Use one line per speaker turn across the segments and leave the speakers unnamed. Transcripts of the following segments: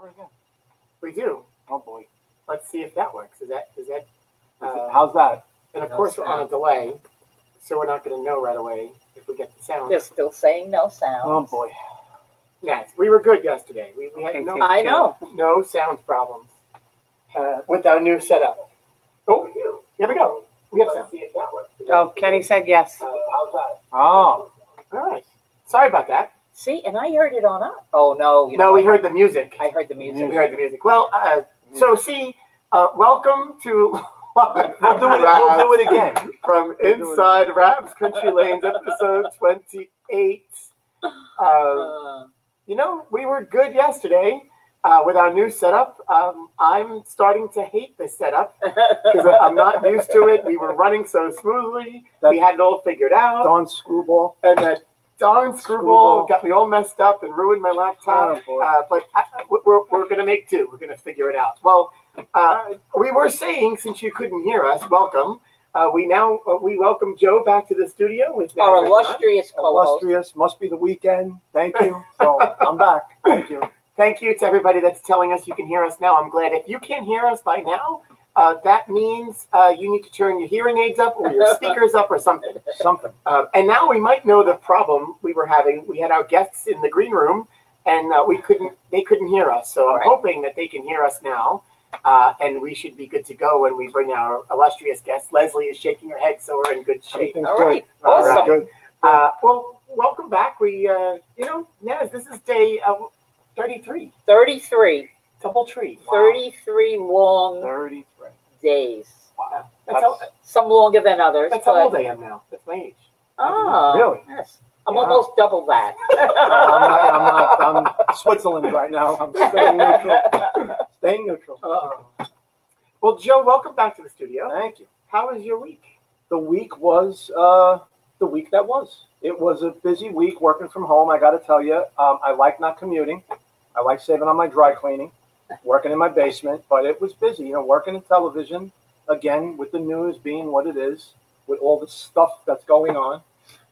Or again.
We do.
Oh, boy.
Let's see if that works. Is that, is that,
Is
uh,
it- How's that?
and of
No
course, we're on a delay, so we're not gonna know right away if we get the sound.
They're still saying no sound.
Oh, boy.
Yes, we were good yesterday. We, we had no,
I know.
no sound problems, uh, with our new setup. Oh, here we go. We have sound.
Oh, Kenny said yes.
Oh,
All right. Sorry about that.
See, and I heard it on up. Oh no, you
No,
know,
we heard the music.
I heard the music.
We heard the music. Well, uh, so see, uh, welcome to.
We'll do it, we'll do it again.
From Inside Rab's Country Lanes, episode 28. Uh,
Uh,
you know, we were good yesterday uh, with our new setup. Um, I'm starting to hate this setup because I'm not used to it. We were running so smoothly. We had it all figured out.
Don Screwball.
And that darn screwball got me all messed up and ruined my laptop.
Oh.
Uh, but I, we're, we're going to make do. We're going to figure it out. Well, uh, we were saying, since you couldn't hear us, welcome. Uh, we now uh, we welcome Joe back to the studio with
Our illustrious co-host.
Illustrious, must be the weekend. Thank you. So I'm back. Thank you.
Thank you to everybody that's telling us you can hear us now. I'm glad. If you can't hear us by now, uh, that means uh, you need to turn your hearing aids up or your speakers up or something.
Something.
Uh, and now we might know the problem we were having. We had our guests in the green room, and uh, we couldn't. They couldn't hear us. So I'm
Right.
hoping that they can hear us now, uh, and we should be good to go when we bring our illustrious guest. Leslie is shaking her head, so we're in good shape.
Everything's
All
good.
right.
All right.
Awesome.
Good.
Uh, well, welcome back. We, uh, you know, Naz, this is day uh, 33,
33.
Double tree.
33 long
33.
days.
Wow. That's, how,
Some longer than others.
that's how
but-
old I am now. That's my age.
Oh,
Really?
Yes. I'm
Yeah.
almost double that.
I'm not, I'm not, I'm Switzerland right now. I'm staying neutral. Staying neutral.
Uh-oh. Well, Joe, welcome back to the studio.
Thank you.
How was your week?
The week was uh, the week that was. It was a busy week working from home. I got to tell you, um, I like not commuting. I like saving on my dry cleaning, working in my basement, but it was busy. You know, working in television again with the news being what it is, with all the stuff that's going on,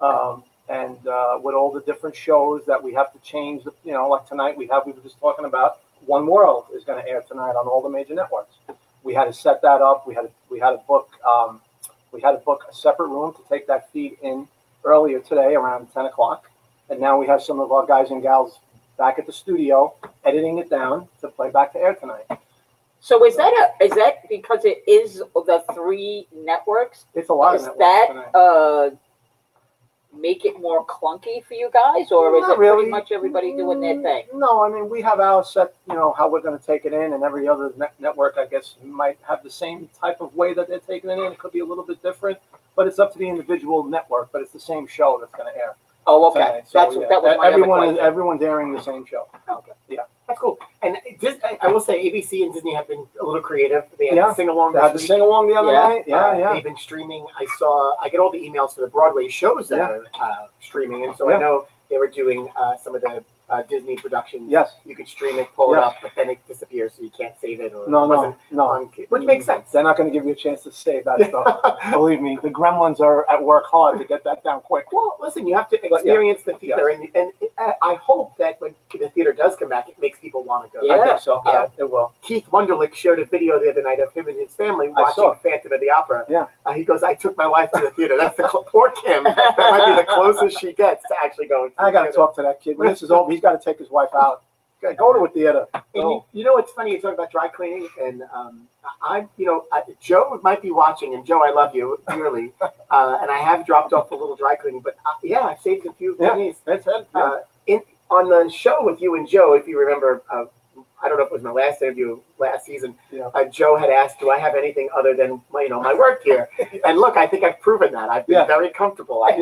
um, and uh, with all the different shows that we have to change. The, you know, like tonight we have we were just talking about. One World is going to air tonight on all the major networks. We had to set that up. We had to, we had to book. Um, we had to book a separate room to take that feed in earlier today around 10 o'clock. And now we have some of our guys and gals back at the studio editing it down to play back to air tonight.
so is that a, is that because it is the three networks?
It's a lot
Is
of networks
that
tonight.
uh make it more clunky for you guys, or is it
really.
pretty much everybody doing their thing?
No, I mean, we have our set, you know, how we're going to take it in, and every other net- network, I guess, might have the same type of way that they're taking it in. It could be a little bit different, but it's up to the individual network, but it's the same show that's going to air.
Oh, okay.
So,
That's
yeah,
that was my
everyone is
question.
everyone's airing the same show. Okay. Yeah.
That's cool. And Dis- I- I will say, ABC and Disney have been a little creative. They had
yeah.
to sing along.
They had to sing along the other
yeah.
night. Yeah,
uh,
yeah.
They've been streaming. I saw. I get all the emails for the Broadway shows that
Yeah.
are uh, streaming, and so
Yeah.
I know they were doing uh, some of the uh, Disney production.
Yes.
You could stream it, pull it
Yeah.
up, but then it disappears, so you can't save it. Or
No,
it wasn't
no, no.
on, which makes sense.
They're not going to give you a chance to save that stuff. Believe me, the gremlins are at work hard to get that down quick.
Well, listen, you have to
yeah.
experience the theater, and, and uh, I hope that when the theater does come back, it makes people want to go.
Yeah.
I think so.
Yeah.
Yeah, it will.
Keith Wunderlich showed a video the other night of him and his family
I saw
watching Phantom of the Opera.
Yeah.
Uh, he goes, I took my wife to the theater. That's the cl- poor Kim. That might be the closest she gets to actually going. To
I got to
theater.
talk to that kid. When this is over, he's got to take his wife out. Go to a theater.
You, you know what's funny? You talk about dry cleaning, and um, I, you know, I, Joe might be watching, and Joe, I love you dearly, uh, and I have dropped off a little dry cleaning, but uh, yeah, I've saved a few
Yeah.
pennies.
That's it. Yeah.
Uh, in on the show with you and Joe, if you remember, uh, I don't know if it was my last interview last season.
Yeah.
Uh, Joe had asked, "Do I have anything other than my, you know, my work here?" and look, I think I've proven that. I've been
Yeah.
very comfortable. I,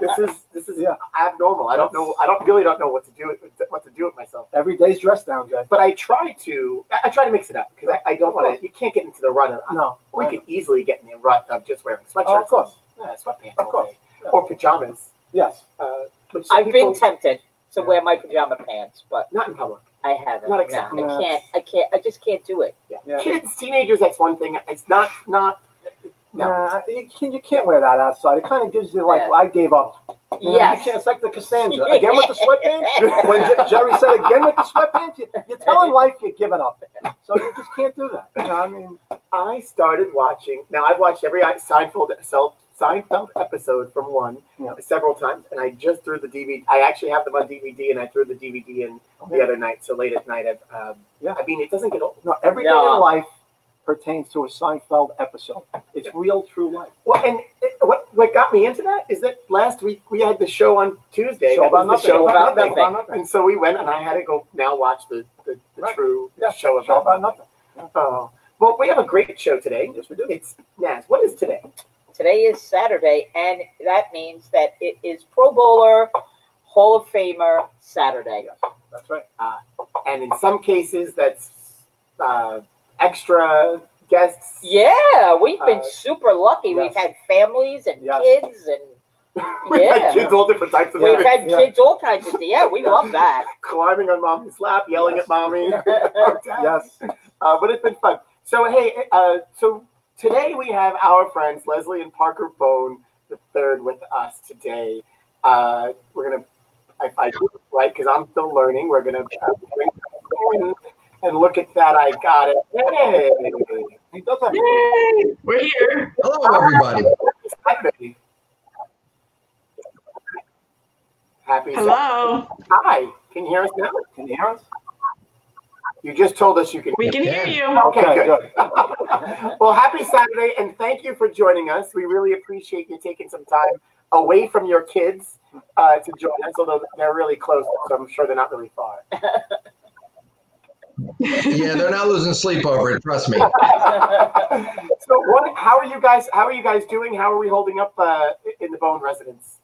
This is this is
Yeah.
abnormal. I don't know. I don't really don't know what to do with what to do with myself.
Every day's dress down, Jay.
But I try to. I I try to mix it up because I, I don't want to. You can't get into the rut of.
No.
We could easily get in the rut of just wearing sweatshirts.
Oh, of course.
Yeah, sweatpants
Of course. Yeah.
or pajamas.
Yes.
Uh,
I've
people-
been tempted to wear my pajama pants, but
not in public.
I haven't.
Not
No. I can't. I can't. I just can't do it.
Yeah.
Yeah.
Kids, teenagers, that's one thing. It's not not. No.
Nah, you, can, you can't wear that outside. It kind of gives you like
Yeah.
I gave up
Yes.
It's like the Costanza. Again with the sweatpants? When Jer- Jerry said again with the sweatpants, you- you're telling life you're giving up. So you just can't do that. You know, I mean,
I started watching. Now I've watched every Seinfeld Sel- Seinfeld episode from one
Yeah.
several times, and I just threw the DVD. I actually have them on DVD, and I threw the DVD in the other night. So late at night, I've. Um,
Yeah.
I mean, it doesn't get old.
no, everything
Yeah.
in life pertains to a Seinfeld episode. It's real, true life.
Well, and it, what what got me into that is that last week we had the show on Tuesday.
Show about
the
nothing.
show about
About
nothing.
nothing.
And so we went, and I had to go now watch the the, the
Right.
true
Yeah,
show
Show
about.
about nothing.
Oh, well, we have a great show today.
Yes, we do.
It's Naz. What is today?
Today is Saturday, and that means that it is Pro Bowler Hall of Famer Saturday.
Yes, that's right.
And in some cases, that's uh, extra guests.
Yeah, we've been
Uh,
super lucky.
yes.
We've had families and
Yes.
kids, and
We've
Yeah.
had kids all different types of
we've had
Yeah.
kids all kinds of. Yeah, we love that.
climbing on mommy's lap, yelling at mommy.
Yes.
Uh, but it's been fun. So hey, uh, so today we have our friends Leslie and Parker Bohn the third with us today. Uh, we're gonna, if I do it right, because I'm still learning. We're gonna uh, and, and look at that. I got it. Hey,
He does have.
Yay! We're here.
Hello, everybody.
Saturday. Happy.
Hello.
Hi. Can you hear us now?
Can you hear us?
You just told us you can.
We can hear you.
Okay,
Okay,
good. well, happy Saturday, and thank you for joining us. We really appreciate you taking some time away from your kids uh, to join us, although they're really close, so I'm sure they're not really far.
Yeah, they're not losing sleep over it. Trust me.
so, what? How are you guys? How are you guys doing? How are we holding up uh, in the Bohn residence?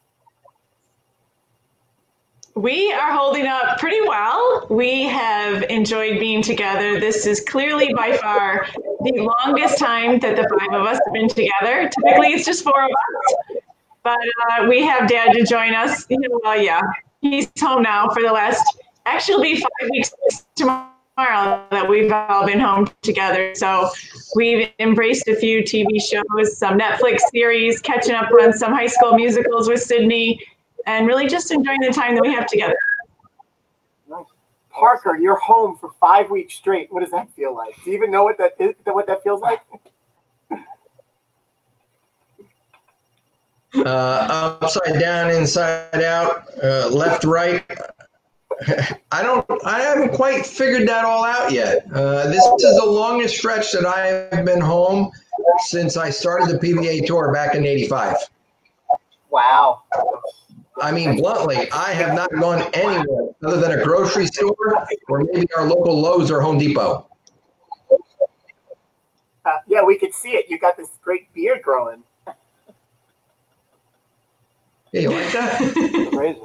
We are holding up pretty well. We have enjoyed being together. This is clearly by far the longest time that the five of us have been together. Typically, it's just four of us, but uh, we have Dad to join us. Well, yeah, he's home now for the last. Actually, be five weeks tomorrow that we've all been home together. So we've embraced a few TV shows, some Netflix series, catching up on some high school musicals with Sydney, and really just enjoying the time that we have together.
Nice.
Parker, you're home for five weeks straight. What does that feel like? Do you even know what that is? What that feels like?
Uh, upside down, inside out, uh, left, right. I don't. I haven't quite figured that all out yet. Uh, this is the longest stretch that I have been home since I started the PBA tour back in '85.
wow.
I mean, bluntly, I have not gone anywhere other than a grocery store or maybe our local Lowe's or Home Depot.
Uh, yeah, we could see it. You got this great beard growing.
Hey, you like that?
Crazy.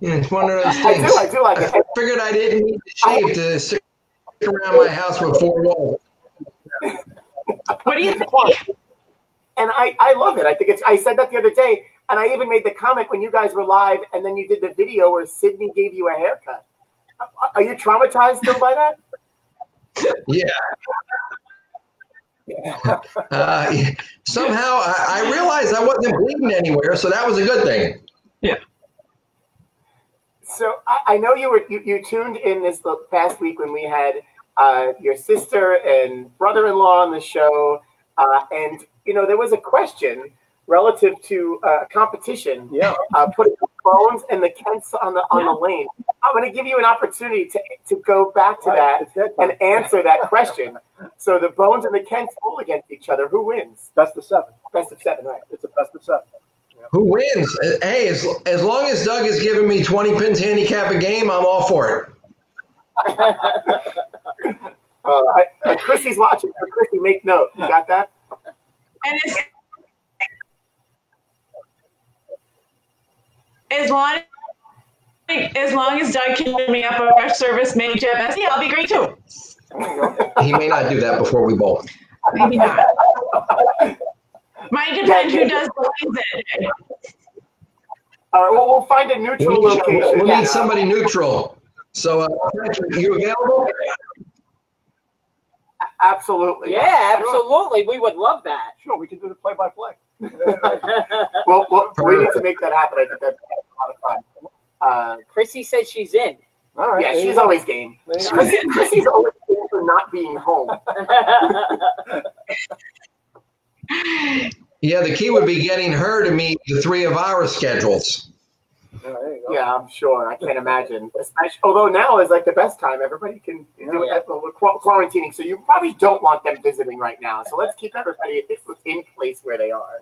Yeah, it's one of those
I
things.
do. I do like
I
it.
figured I didn't need to shave to sit around my house with four walls.
What do you think?
and I, I love it. I think it's. I said that the other day, and I even made the comment when you guys were live, and then you did the video where Sydney gave you a haircut. Are- Are you traumatized still by that?
Yeah. Uh, somehow I, I realized I wasn't bleeding anywhere, so that was a good thing. Yeah.
So I, I know you were you, you tuned in this the past week when we had uh, your sister and brother-in-law on the show, uh, and you know there was a question relative to uh, competition,
Yeah.
uh, putting the Bohns and the Kents on the on the lane. I'm going to give you an opportunity to to go back to
Right,
that
it's
and answer that question. So the Bohns and the Kents bowl against each other. Who wins?
Best of seven.
Best of seven, right?
It's a best of seven.
Who wins? Hey, as, as long as Doug is giving me 20 pins handicap a game, I'm all for it.
Uh, I, Chrissy's watching. So Chrissy, make note. You got that?
And it's, as long as long as Doug can give me up a rush service made Jeff Bessie, I'll be great too.
He may not do that before we bowl.
Maybe not. Might depend who does the lanes that day.
All right. Well, we'll find a
We
neutral
need,
location.
we need somebody neutral. So, uh, Patrick, you available?
Absolutely.
Yeah, absolutely. We would love that.
Sure, we can do the play by play.
Well, well, we need to make that happen. I think that'd be a lot of fun. Uh,
Chrissy said she's in.
All right.
yeah, she's always game.
There you go.
Chrissy, Chrissy's always game for not being home.
Yeah, the key would be getting her to meet the three of our schedules.
Yeah, there you go.
Yeah, I'm sure. I can't imagine. Especially, although now is like the best time. Everybody can do it.
Yeah.
Well, We're qu- quarantining, so you probably don't want them visiting right now. So let's keep everybody in place where they are.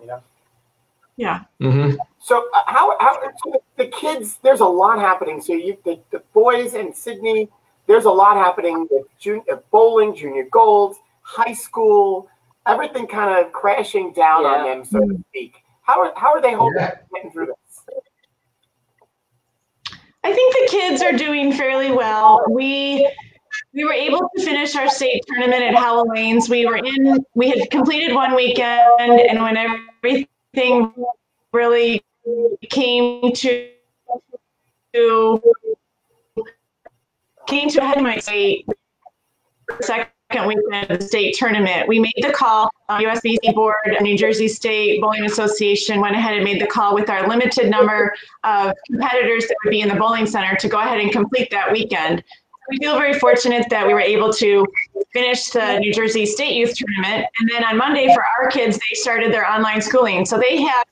Yeah.
hmm
So uh, how, how so the kids? There's a lot happening. So you the, the boys in Sydney. There's a lot happening with junior, uh, bowling, junior gold, high school. Everything kind of crashing down on them, so to speak. How are how are they holding
Yeah.
getting through this?
I think the kids are doing fairly well. We we were able to finish our state tournament at Howell Lanes. We were in. We had completed one weekend, and when everything really came to came to a head, my state second weekend of the state tournament, we made the call. Uh, USBC board, New Jersey State Bowling Association went ahead and made the call with our limited number of competitors that would be in the bowling center to go ahead and complete that weekend. We feel very fortunate that we were able to finish the New Jersey State Youth Tournament. And then on Monday for our kids, they started their online schooling. So they have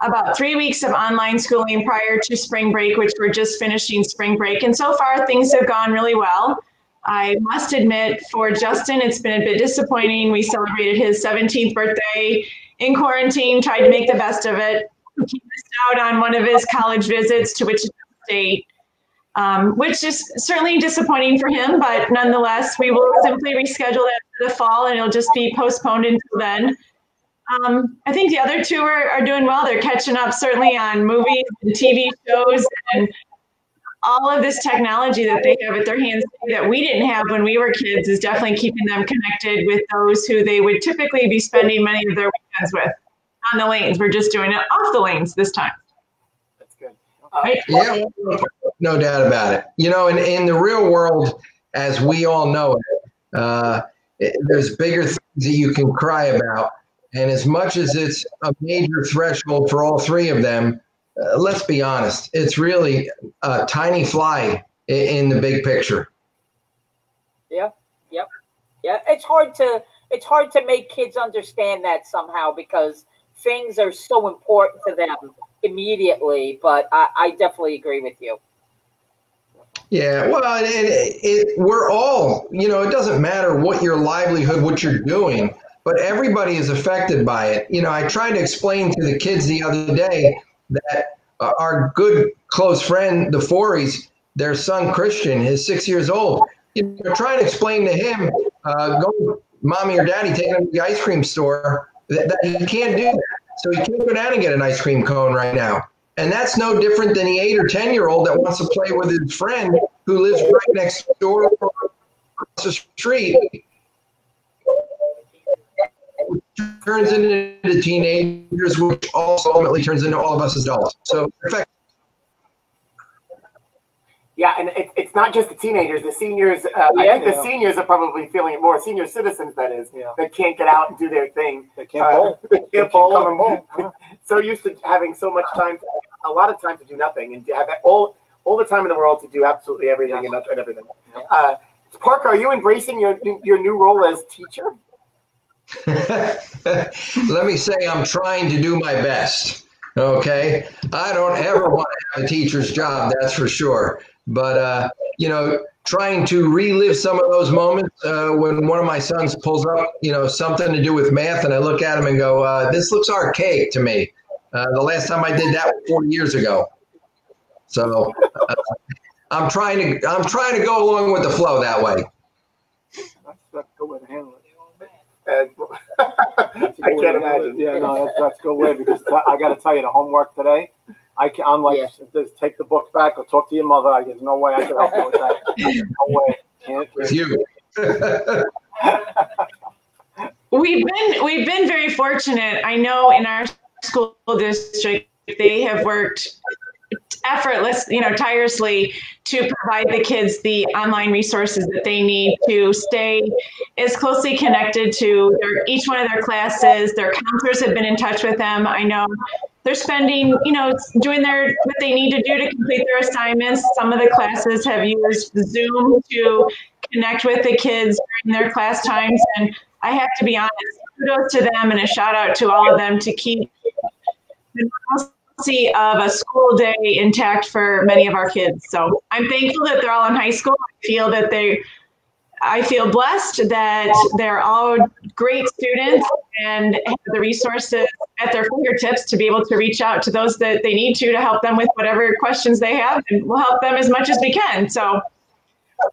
about three weeks of online schooling prior to spring break, which we're just finishing spring break. And so far, things have gone really well. I must admit, for Justin, it's been a bit disappointing. We celebrated his 17th birthday in quarantine, tried to make the best of it. He missed out on one of his college visits to Wichita State, um, which is certainly disappointing for him, but nonetheless, we will simply reschedule that for the fall and it'll just be postponed until then. Um, I think the other two are, are doing well. They're catching up certainly on movies and TV shows and all of this technology that they have at their hands that we didn't have when we were kids is definitely keeping them connected with those who they would typically be spending many of their weekends with on the lanes. We're just doing it off the lanes this time.
That's good. Uh,
Right.
Yeah, no doubt about it. You know, in, in the real world, as we all know it, uh, it- there's bigger things that you can cry about. And as much as it's a major threshold for all three of them, uh, let's be honest, it's really a tiny fly in, in the big picture.
Yeah, yep, yeah. it's hard to it's hard to make kids understand that somehow because things are so important to them immediately. But I, I definitely agree with you.
Yeah, well, and it, it, we're all, you know, it doesn't matter what your livelihood, what you're doing, but everybody is affected by it. You know, I tried to explain to the kids the other day that uh, our good close friend, the Foreys, their son Christian is six years old. You know, trying to explain to him, uh, go, mommy or daddy, take him to the ice cream store, that, that he can't do that. So he can't go down and get an ice cream cone right now. And that's no different than the eight or 10 year old that wants to play with his friend who lives right next door or across the street. Turns into teenagers, which also ultimately turns into all of us as adults. So, in fact,
Yeah, and it, it's not just the teenagers. The seniors, uh, I
Yeah.
think the
Yeah.
seniors are probably feeling it more. Senior citizens, that is,
Yeah.
that can't get out and do their thing.
They can't
Uh,
bowl.
they
They
can't bowl.
and bowl. Yeah.
So used to having so much time, a lot of time to do nothing, and to have all all the time in the world to do absolutely everything
Yes.
and, and everything.
Yeah.
Uh, Parker, are you embracing your your new role as teacher?
let me say I'm trying to do my best. Okay. I don't ever want to have a teacher's job, that's for sure. But, uh, you know, trying to relive some of those moments uh, when one of my sons pulls up, you know, something to do with math, and I look at him and go, uh, this looks archaic to me. Uh, the last time I did that was 40 years ago. So uh, I'm trying to I'm trying to go along with the flow that way.
That's, that's a good way handle it.
Uh,
That's a
I can't imagine.
Yeah, no, that's, that's a good way because t- I got to tell you, the homework today, I can, I'm like,
Yeah.
just take the book back or talk to your mother. I, there's no way I can help you with that. No way. Can't.
With you.
We've been we've been very fortunate. I know in our school district they have worked effortless, you know, tirelessly to provide the kids the online resources that they need to stay as closely connected to their, each one of their classes. Their counselors have been in touch with them. I know they're spending, you know, doing their what they need to do to complete their assignments. Some of the classes have used Zoom to connect with the kids during their class times, and I have to be honest, kudos to them and a shout out to all of them to keep the normalcy of a school day intact for many of our kids. So I'm thankful that they're all in high school. I feel that they I feel blessed that they're all great students and have the resources at their fingertips to be able to reach out to those that they need to to help them with whatever questions they have, and we'll help them as much as we can. So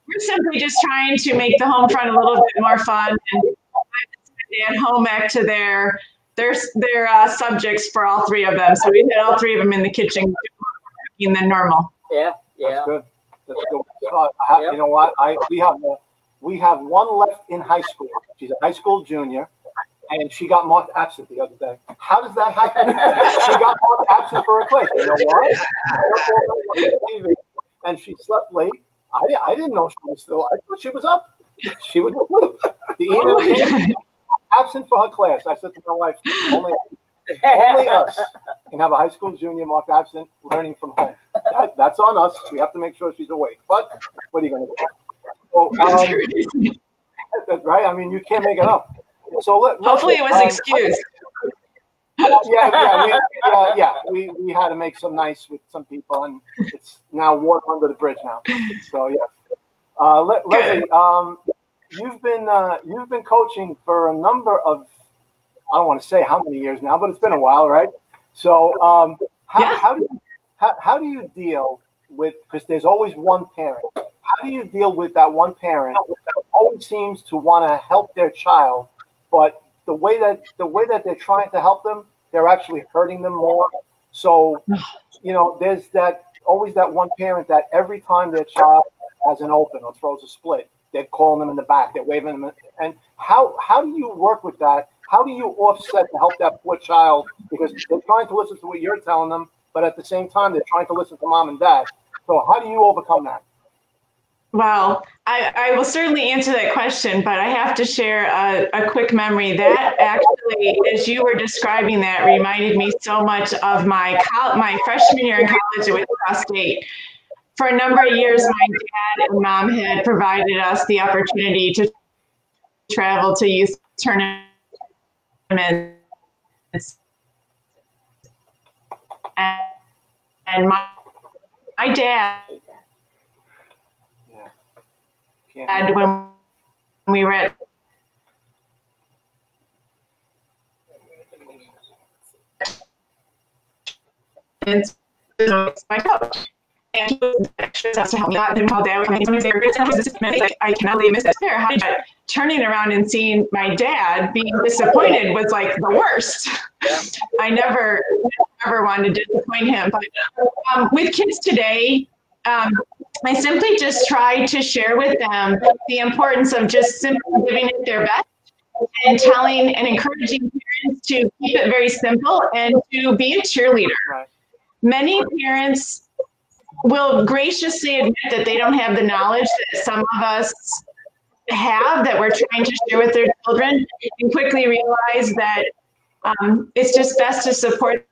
we're simply just trying to make the home front a little bit more fun and add home ec to their their their uh, subjects for all three of them. So we had all three of them in the kitchen cooking than normal.
Yeah,
That's
yeah.
good. That's good. Uh, I have- You know what? I, we have, we have one left in high school. She's a high school junior. And she got marked absent the other day. How does that happen? She got marked absent for a class. You know why? And she slept late. I, I didn't know she was still, I thought she was up. She was. The email came, absent for her class. I said to my wife, only, only us can have a high school junior marked absent learning from home. That, that's on us. We have to make sure she's awake. But what are you going to do? So, um, right? I mean, you can't make it up. So let, let-
Hopefully it was
um,
excused.
yeah, yeah, we, uh, yeah. We, we had to make some nice with some people, and it's now water under the bridge now. So yeah. Uh, Le- Leslie, um, you've been uh, you've been coaching for a number of I don't want to say how many years now, but it's been a while, right? So um, how,
Yeah.
how do you how, how do you deal with because there's always one parent. How do you deal with that one parent that always seems to want to help their child, but the way that the way that they're trying to help them, they're actually hurting them more. So, you know, there's that always that one parent that every time their child has an open or throws a split, they're calling them in the back, they're waving them. And how how do you work with that? How do you offset to help that poor child because they're trying to listen to what you're telling them, but at the same time they're trying to listen to mom and dad. So how do you overcome that?
Well, I, I will certainly answer that question, but I have to share a, a quick memory. That actually, as you were describing that, reminded me so much of my my freshman year in college at Wichita State. For a number of years, my dad and mom had provided us the opportunity to travel to youth tournaments. And, and my, my dad
Can't-
had when we were at and so it's my coach. And he was extra to help me out. Then called dad coming to me and say, like, I cannot leave Mrs. Fair. How did turning around and seeing my dad being disappointed was like the worst. I never never wanted to disappoint him. But um, with kids today, um, I simply just try to share with them the importance of just simply giving it their best and telling and encouraging parents to keep it very simple and to be a cheerleader. Many parents will graciously admit that they don't have the knowledge that some of us have that we're trying to share with their children and quickly realize that um, it's just best to support them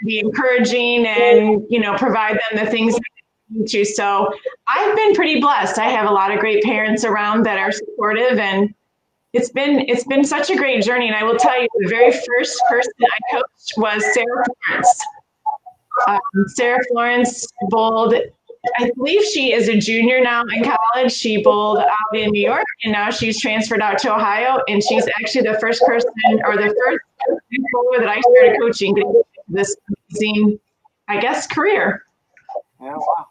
and be encouraging and you know provide them the things they so i've been pretty blessed i have a lot of great parents around that are supportive and it's been it's been such a great journey and i will tell you the very first person i coached was sarah florence um, sarah florence bowled I believe she is a junior now in college. She bowled out in New York and now she's transferred out to Ohio. And she's actually the first person or the first bowler that I started coaching this amazing, I guess, career.
Yeah, wow.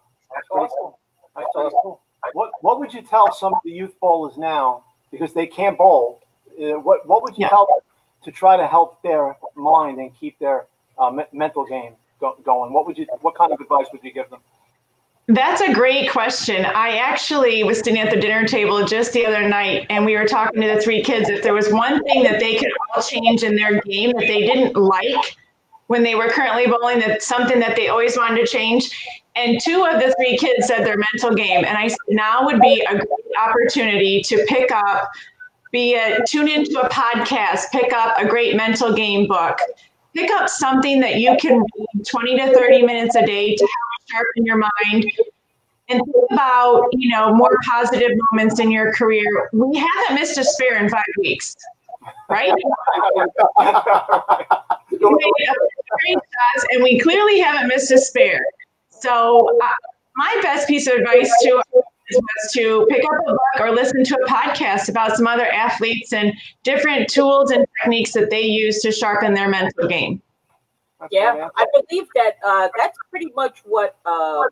That's pretty cool. That's pretty cool. What What would you tell some of the youth bowlers now because they can't bowl? Uh, what What would you
Yeah.
tell them to try to help their mind and keep their uh, me- mental game go- going? What would you What kind of advice would you give them?
That's a great question. I actually was sitting at the dinner table just the other night and we were talking to the three kids. If there was one thing that they could all change in their game that they didn't like, when they were currently bowling. That's something that they always wanted to change. And two of the three kids said their mental game. And I said, now would be a great opportunity to pick up, be a tune into a podcast, pick up a great mental game book, pick up something that you can read 20 to 30 minutes a day to help sharpen your mind and think about, you know, more positive moments in your career. We haven't missed a spare in five weeks, right? Shots, and we clearly haven't missed a spare. So, uh, my best piece of advice to was to pick up a book or listen to a podcast about some other athletes and different tools and techniques that they use to sharpen their mental game.
Yeah. I believe that uh, that's pretty much what uh,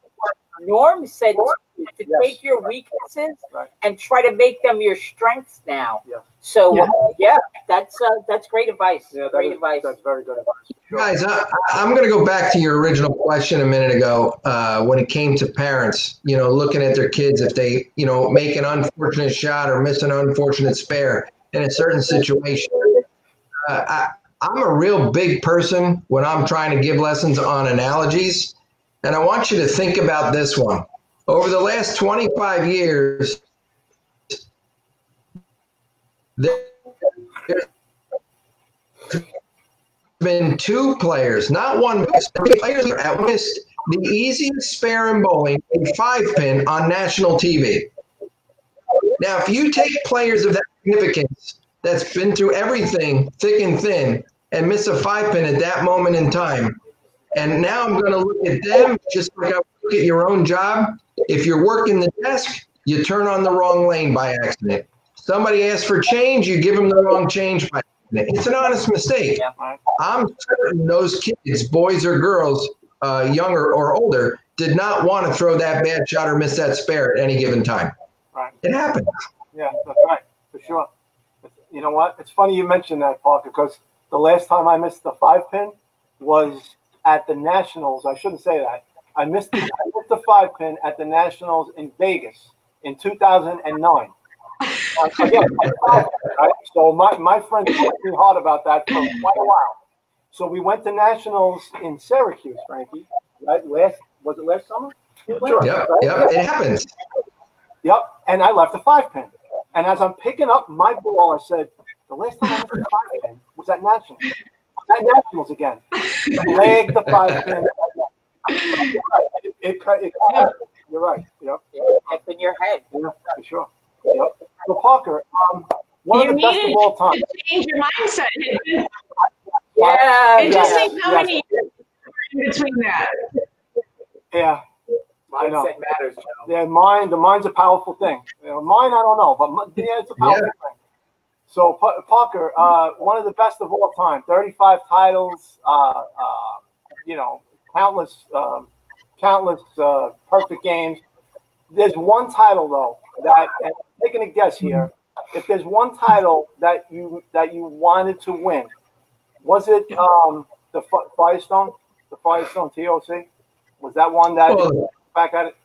Norm said to, to
Yes.
take your weaknesses
Right.
and try to make them your strengths now.
Yeah.
So
Yeah.
yeah, that's uh, that's great advice.
Yeah, that
great
is,
advice.
that's very good advice. Sure.
Guys, I, I'm going to go back to your original question a minute ago uh, when it came to parents, you know, looking at their kids if they, you know, make an unfortunate shot or miss an unfortunate spare in a certain situation. Uh, I, I'm a real big person when I'm trying to give lessons on analogies. And I want you to think about this one. Over the last 25 years, there- have been two players, not one, players that missed the easiest spare in bowling, a five pin on national TV. Now, if you take players of that significance that's been through everything, thick and thin, and miss a five pin at that moment in time, and now I'm going to look at them just like I look at your own job. If you're working the desk, you turn on the wrong lane by accident. Somebody asks for change, you give them the wrong change by accident. It's an honest mistake. I'm certain those kids, boys or girls, uh, younger or older, did not want to throw that bad shot or miss that spare at any given time.
Right.
It happens.
Yeah, that's right, for sure. You know what? It's funny you mentioned that, Parker, because the last time I missed the five pin was at the Nationals. I shouldn't say that. I missed the, I missed the five pin at the Nationals in Vegas in 2009. Uh, again, right? So my, my friend talked me hard about that for quite a while. So we went to Nationals in Syracuse, Frankie. Right? Last was it last summer? Sure,
Yep,
right?
yep, it happens.
Yep. And I left a five pin. And as I'm picking up my ball, I said, the last time I left a five pin was at Nationals. At Nationals again. Leg the five pin. It, it, it, you're right. Yep.
Up in your head.
Yeah, for sure. Yep. So Parker, um, one
You
of the best of all time.
to change your mindset. And
Yeah.
and just
yes,
think how
yes.
many years in between that.
Yeah. I know.
Mindset matters, Joe.
Yeah, mind. The mind's a powerful thing. You know, mine, I don't know, but yeah, it's a powerful thing. So Pa- Parker, uh, one of the best of all time, 35 titles, uh, uh, you know, countless, um, countless uh, perfect games. There's one title though that, and I'm taking a guess here. If there's one title that you that you wanted to win, was it um, the Fi- Firestone, the Firestone TOC? Was that one that
Well-
back at it?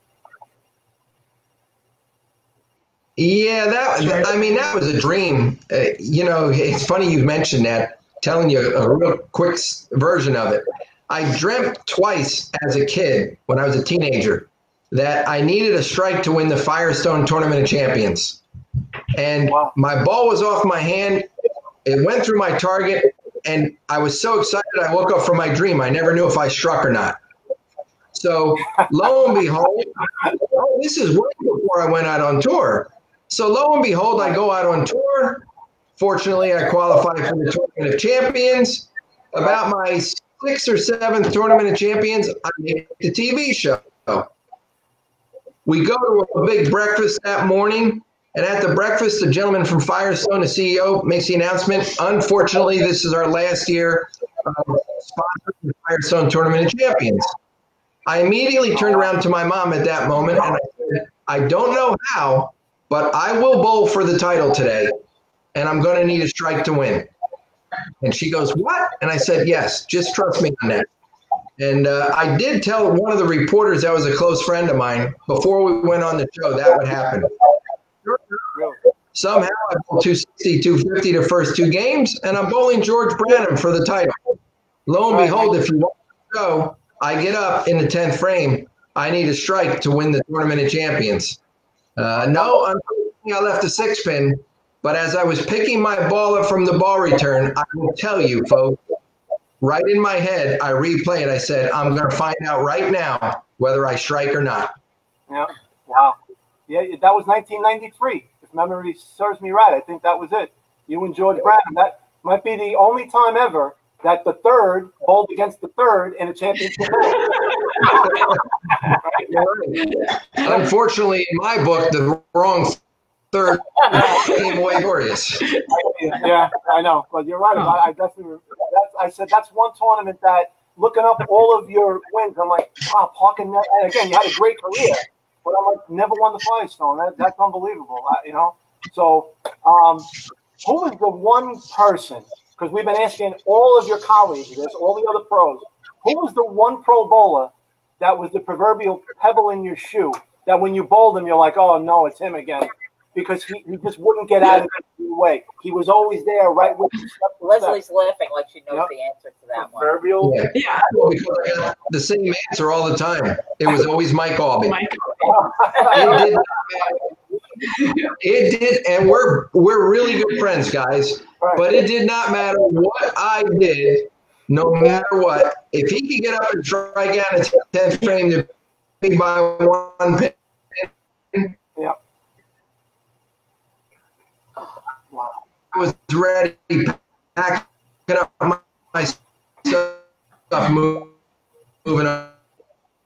Yeah, that I mean that was a dream. Uh, you know, it's funny you mentioned that. Telling you a real quick version of it. I dreamt twice as a kid when I was a teenager that I needed a strike to win the Firestone Tournament of Champions, and
Wow.
my ball was off my hand. It went through my target, and I was so excited. I woke up from my dream. I never knew if I struck or not. So lo and behold, this is way before I went out on tour. So lo and behold, I go out on tour. Fortunately, I qualify for the Tournament of Champions. About my sixth or seventh Tournament of Champions, I make the TV show. We go to a big breakfast that morning, and at the breakfast, the gentleman from Firestone, the CEO, makes the announcement. Unfortunately, this is our last year of sponsoring the Firestone Tournament of Champions. I immediately turned around to my mom at that moment and I said, I don't know how, but I will bowl for the title today, and I'm going to need a strike to win. And she goes, What? And I said, Yes, just trust me on that. And uh, I did tell one of the reporters that was a close friend of mine before we went on the show that would happen. Somehow I bowled 260, 250 the first two games, and I'm bowling George Branham for the title. Lo and behold, if you want to go, I get up in the 10th frame. I need a strike to win the tournament of champions. Uh, no, I left a six pin, but as I was picking my ball up from the ball return, I will tell you, folks, right in my head, I replayed. I said, I'm going to find out right now whether I strike or not.
Yeah. Wow. Yeah, that was 1993. If memory serves me right, I think that was it. You and George Branham. That might be the only time ever that the third bowled against the third in a championship.
Unfortunately, in my book, the wrong third glorious.
yeah, I know, but you're right. I, I definitely. That's, I said that's one tournament that looking up all of your wins, I'm like, wow, Parkin. And again, you had a great career, but I'm like, never won the Firestone. That, that's unbelievable. I, you know. So, um, who is the one person? Because we've been asking all of your colleagues this, all the other pros. Who was the one pro bowler that was the proverbial pebble in your shoe? That when you bowled him, you're like, oh no, it's him again, because he, he just wouldn't get out of the way. He was always there, right with you. step.
Leslie's laughing like she knows
Yep.
the answer to that one.
Proverbial.
Yeah.
Yeah,
Well, because I got uh, the same answer all the time. It was always Mike Aulby.
Mike.
It did, it did, and we're we're really good friends, guys.
Right.
But it did not matter what I did, no matter what. If he could get up and strike out a tenth frame to be by one pin,
Wow.
Was ready, packing up my, stuff, move, moving on.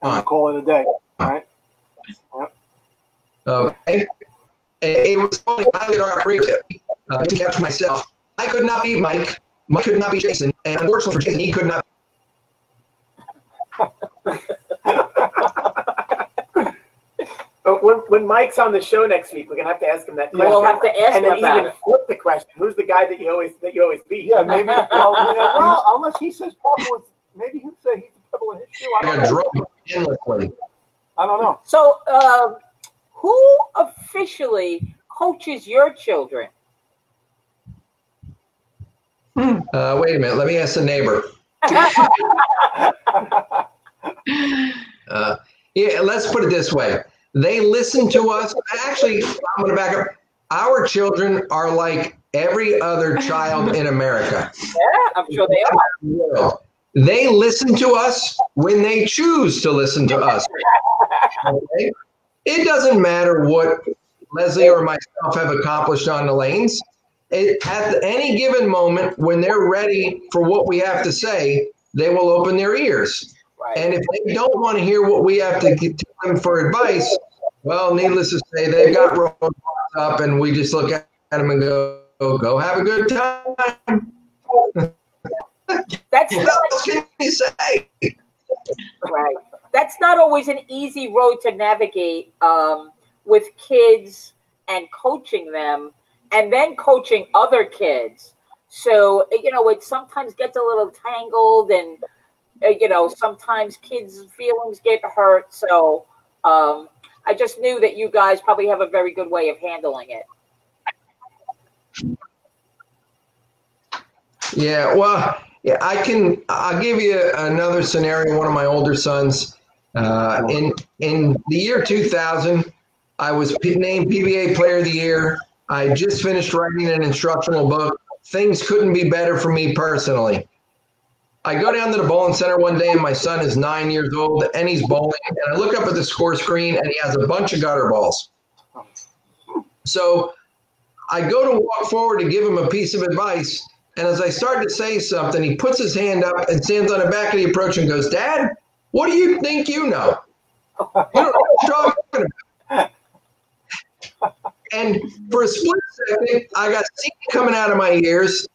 And call it a day. Right.
Okay. And it was only I did our brief uh, to catch myself. I could not be Mike. Mike could not be Jason. And unfortunately for Jason, he could not.
But when, when Mike's on the show next week, we're gonna have to ask him that question.
We'll have to ask
and
him
then
about
even
it.
flip the question: Who's the guy that you always that you always beat?
Yeah, maybe. Well, yeah, well, unless he says Papa was, maybe he'd say he's the pebble in his shoe. I
I
don't
got
know.
drunk endlessly.
I don't know.
So, um, who officially coaches your children?
Uh, wait a minute. Let me ask the neighbor. Uh, yeah, let's put it this way. They listen to us. Actually, I'm going to back up. Our children are like every other child in America.
Yeah, I'm sure they are.
They listen to us when they choose to listen to us. Okay? It doesn't matter what Leslie or myself have accomplished on the lanes. It, at any given moment, when they're ready for what we have to say, they will open their ears.
Right.
And if they don't want to hear what we have to give them for advice, well, needless to say, they've got roadblocks up, and we just look at them and go, "Go have a good time."
That's
What
not
else can you say?
right. That's not always an easy road to navigate um, with kids and coaching them, and then coaching other kids. So you know, it sometimes gets a little tangled, and you know, sometimes kids' feelings get hurt. So um, I just knew that you guys probably have a very good way of handling it.
Yeah, well, yeah, I can. I'll give you another scenario. One of my older sons, uh, in in the year 2000, I was named PBA Player of the Year. I just finished writing an instructional book. Things couldn't be better for me personally. I go down to the bowling center one day, and my son is nine years old, and he's bowling. And I look up at the score screen, and he has a bunch of gutter balls. So I go to walk forward to give him a piece of advice. And as I start to say something, he puts his hand up and stands on the back of the approach and goes, Dad, what do you think you know? You don't know what you're talking about. And for a split second, I got steam coming out of my ears.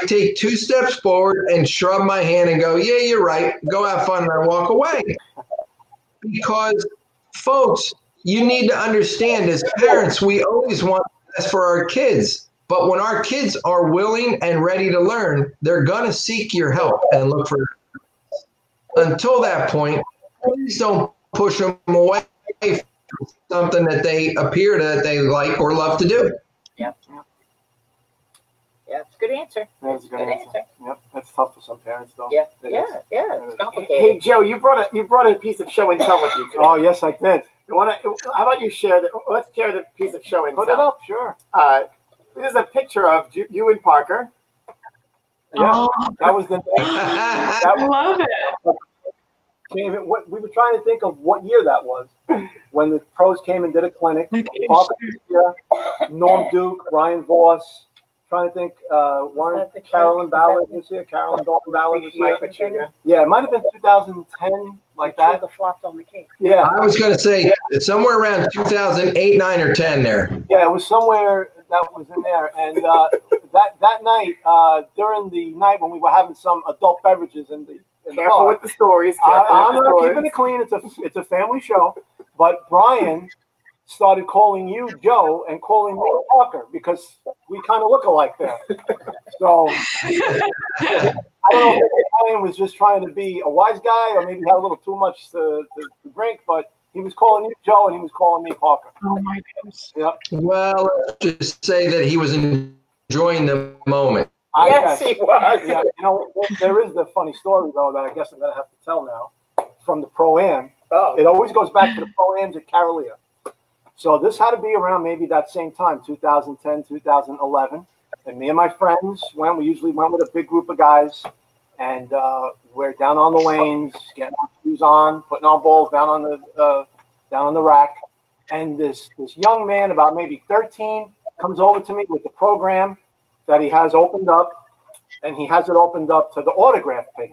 I take two steps forward and shrug my hand and go, Yeah, you're right. Go have fun. And I walk away. Because, folks, you need to understand as parents, we always want the best for our kids. But when our kids are willing and ready to learn, they're going to seek your help and look for. Until that point, please don't push them away from something that they appear that they like or love to do.
Yeah, it's a good answer.
That's a good
Good
answer.
answer.
Yep, that's tough for some parents, though.
Yeah,
It
yeah,
is.
yeah. It's
Hey,
complicated.
Joe, you brought a you brought a piece of show and tell with you. Today.
Oh, yes, I did.
You wanna, how about you share the? Let's share the piece of show and
Put it
tell.
up, sure.
Uh, this is a picture of you, you and Parker.
Yeah,
Oh,
that was the day.
I love it.
Came what, we were trying to think of what year that was when the pros came and did a clinic. Parker was Norm Duke, Brian Voss. Trying to think, uh, weren't
that the
Carolyn? Ballard was here? Carolyn Dorin Ballard was
Mike
here. Yeah, it might have been 2010, like that.
The flopped on the cake.
Yeah,
I was going to say somewhere around 2008, 9, or 10 there.
yeah, it was somewhere that was in there. And uh, that that night, uh, during the night when we were having some adult beverages in the, in the
Carolier
bar,
with the stories.
I, I'm not
stories.
keeping it clean. It's a it's a family show. But Brian started calling you Joe and calling me Parker because we kind of look alike there. So I don't know if Brian was just trying to be a wise guy or maybe had a little too much to, to, to drink, but he was calling you Joe and he was calling me Parker.
Oh my goodness.
Yep.
Well, let's just say that he was enjoying the moment.
I
Yes,
guess.
he was.
Yeah, you know, there is the funny story though that I guess I'm gonna have to tell now from the pro am.
Oh,
It always goes back to the pro ams at Carolier. So this had to be around maybe that same time, 2010, 2011. And me and my friends went. We usually went with a big group of guys, and uh, we're down on the lanes, getting our shoes on, putting our balls down on the uh, down on the rack. And this this young man, about maybe 13, comes over to me with the program that he has opened up, and he has it opened up to the autograph page.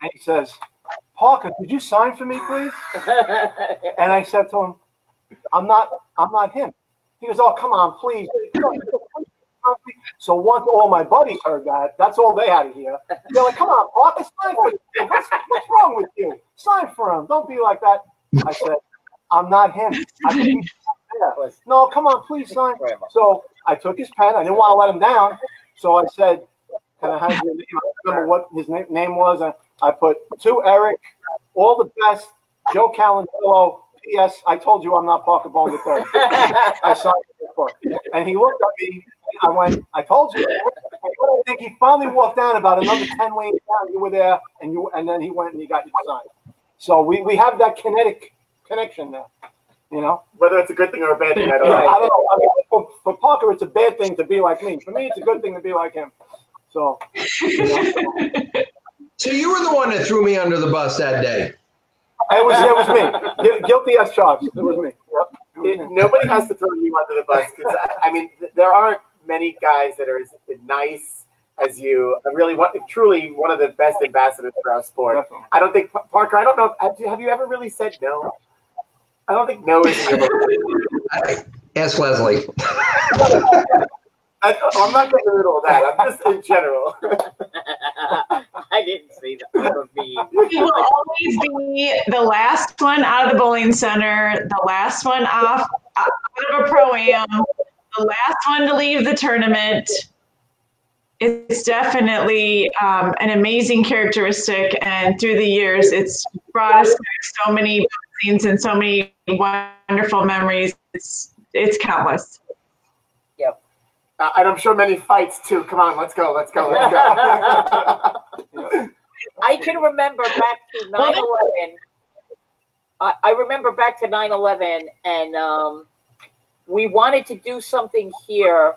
And he says, "Parker, could you sign for me, please?" And I said to him, I'm not, I'm not him. He goes, oh, come on, please. So once all my buddies heard that, that's all they had to hear. They're like, come on, sign for. What's, what's wrong with you? Sign for him. Don't be like that. I said, I'm not him. No, come on, please sign. So I took his pen. I didn't want to let him down. So I said, can I have your name? I remember what his name was. I, put to Eric, all the best, Joe Calendrillo. P.S. I told you I'm not Parker Bohn the third. I signed it before. And he looked at me. I went, I told you. I think he finally walked down about another 10 lanes down. You were there, and you and then he went and he got you signed. So we, we have that kinetic connection now. You know?
Whether it's a good thing or a bad thing, I don't
Yeah, I
know.
don't know. I mean, for, for Parker, it's a bad thing to be like me. For me, it's a good thing to be like him. So, you know,
So you were the one that threw me under the bus that day.
It was it was me. Gu- Guilty as charged. It was me. Yep. It was
It-
me.
nobody has to throw you under the bus because I, I mean th- there aren't many guys that are as nice as you. I really want truly one of the best ambassadors for our sport.
Definitely.
I don't think Parker. I don't know. Have you, have you ever really said no? I don't think no is. in your vocabulary.
Ask Leslie.
I, I'm not getting into all that. I'm just in general.
I didn't see that of me.
He will always be the last one out of the bowling center, the last one off out of a pro am, the last one to leave the tournament. It's definitely um, an amazing characteristic, and through the years, it's brought us back so many scenes and so many wonderful memories. It's it's countless.
Uh, and I'm sure many fights too. Come on, let's go. Let's go. Let's go.
I can remember back to 9 11. I, remember back to 9 11, and um, we wanted to do something here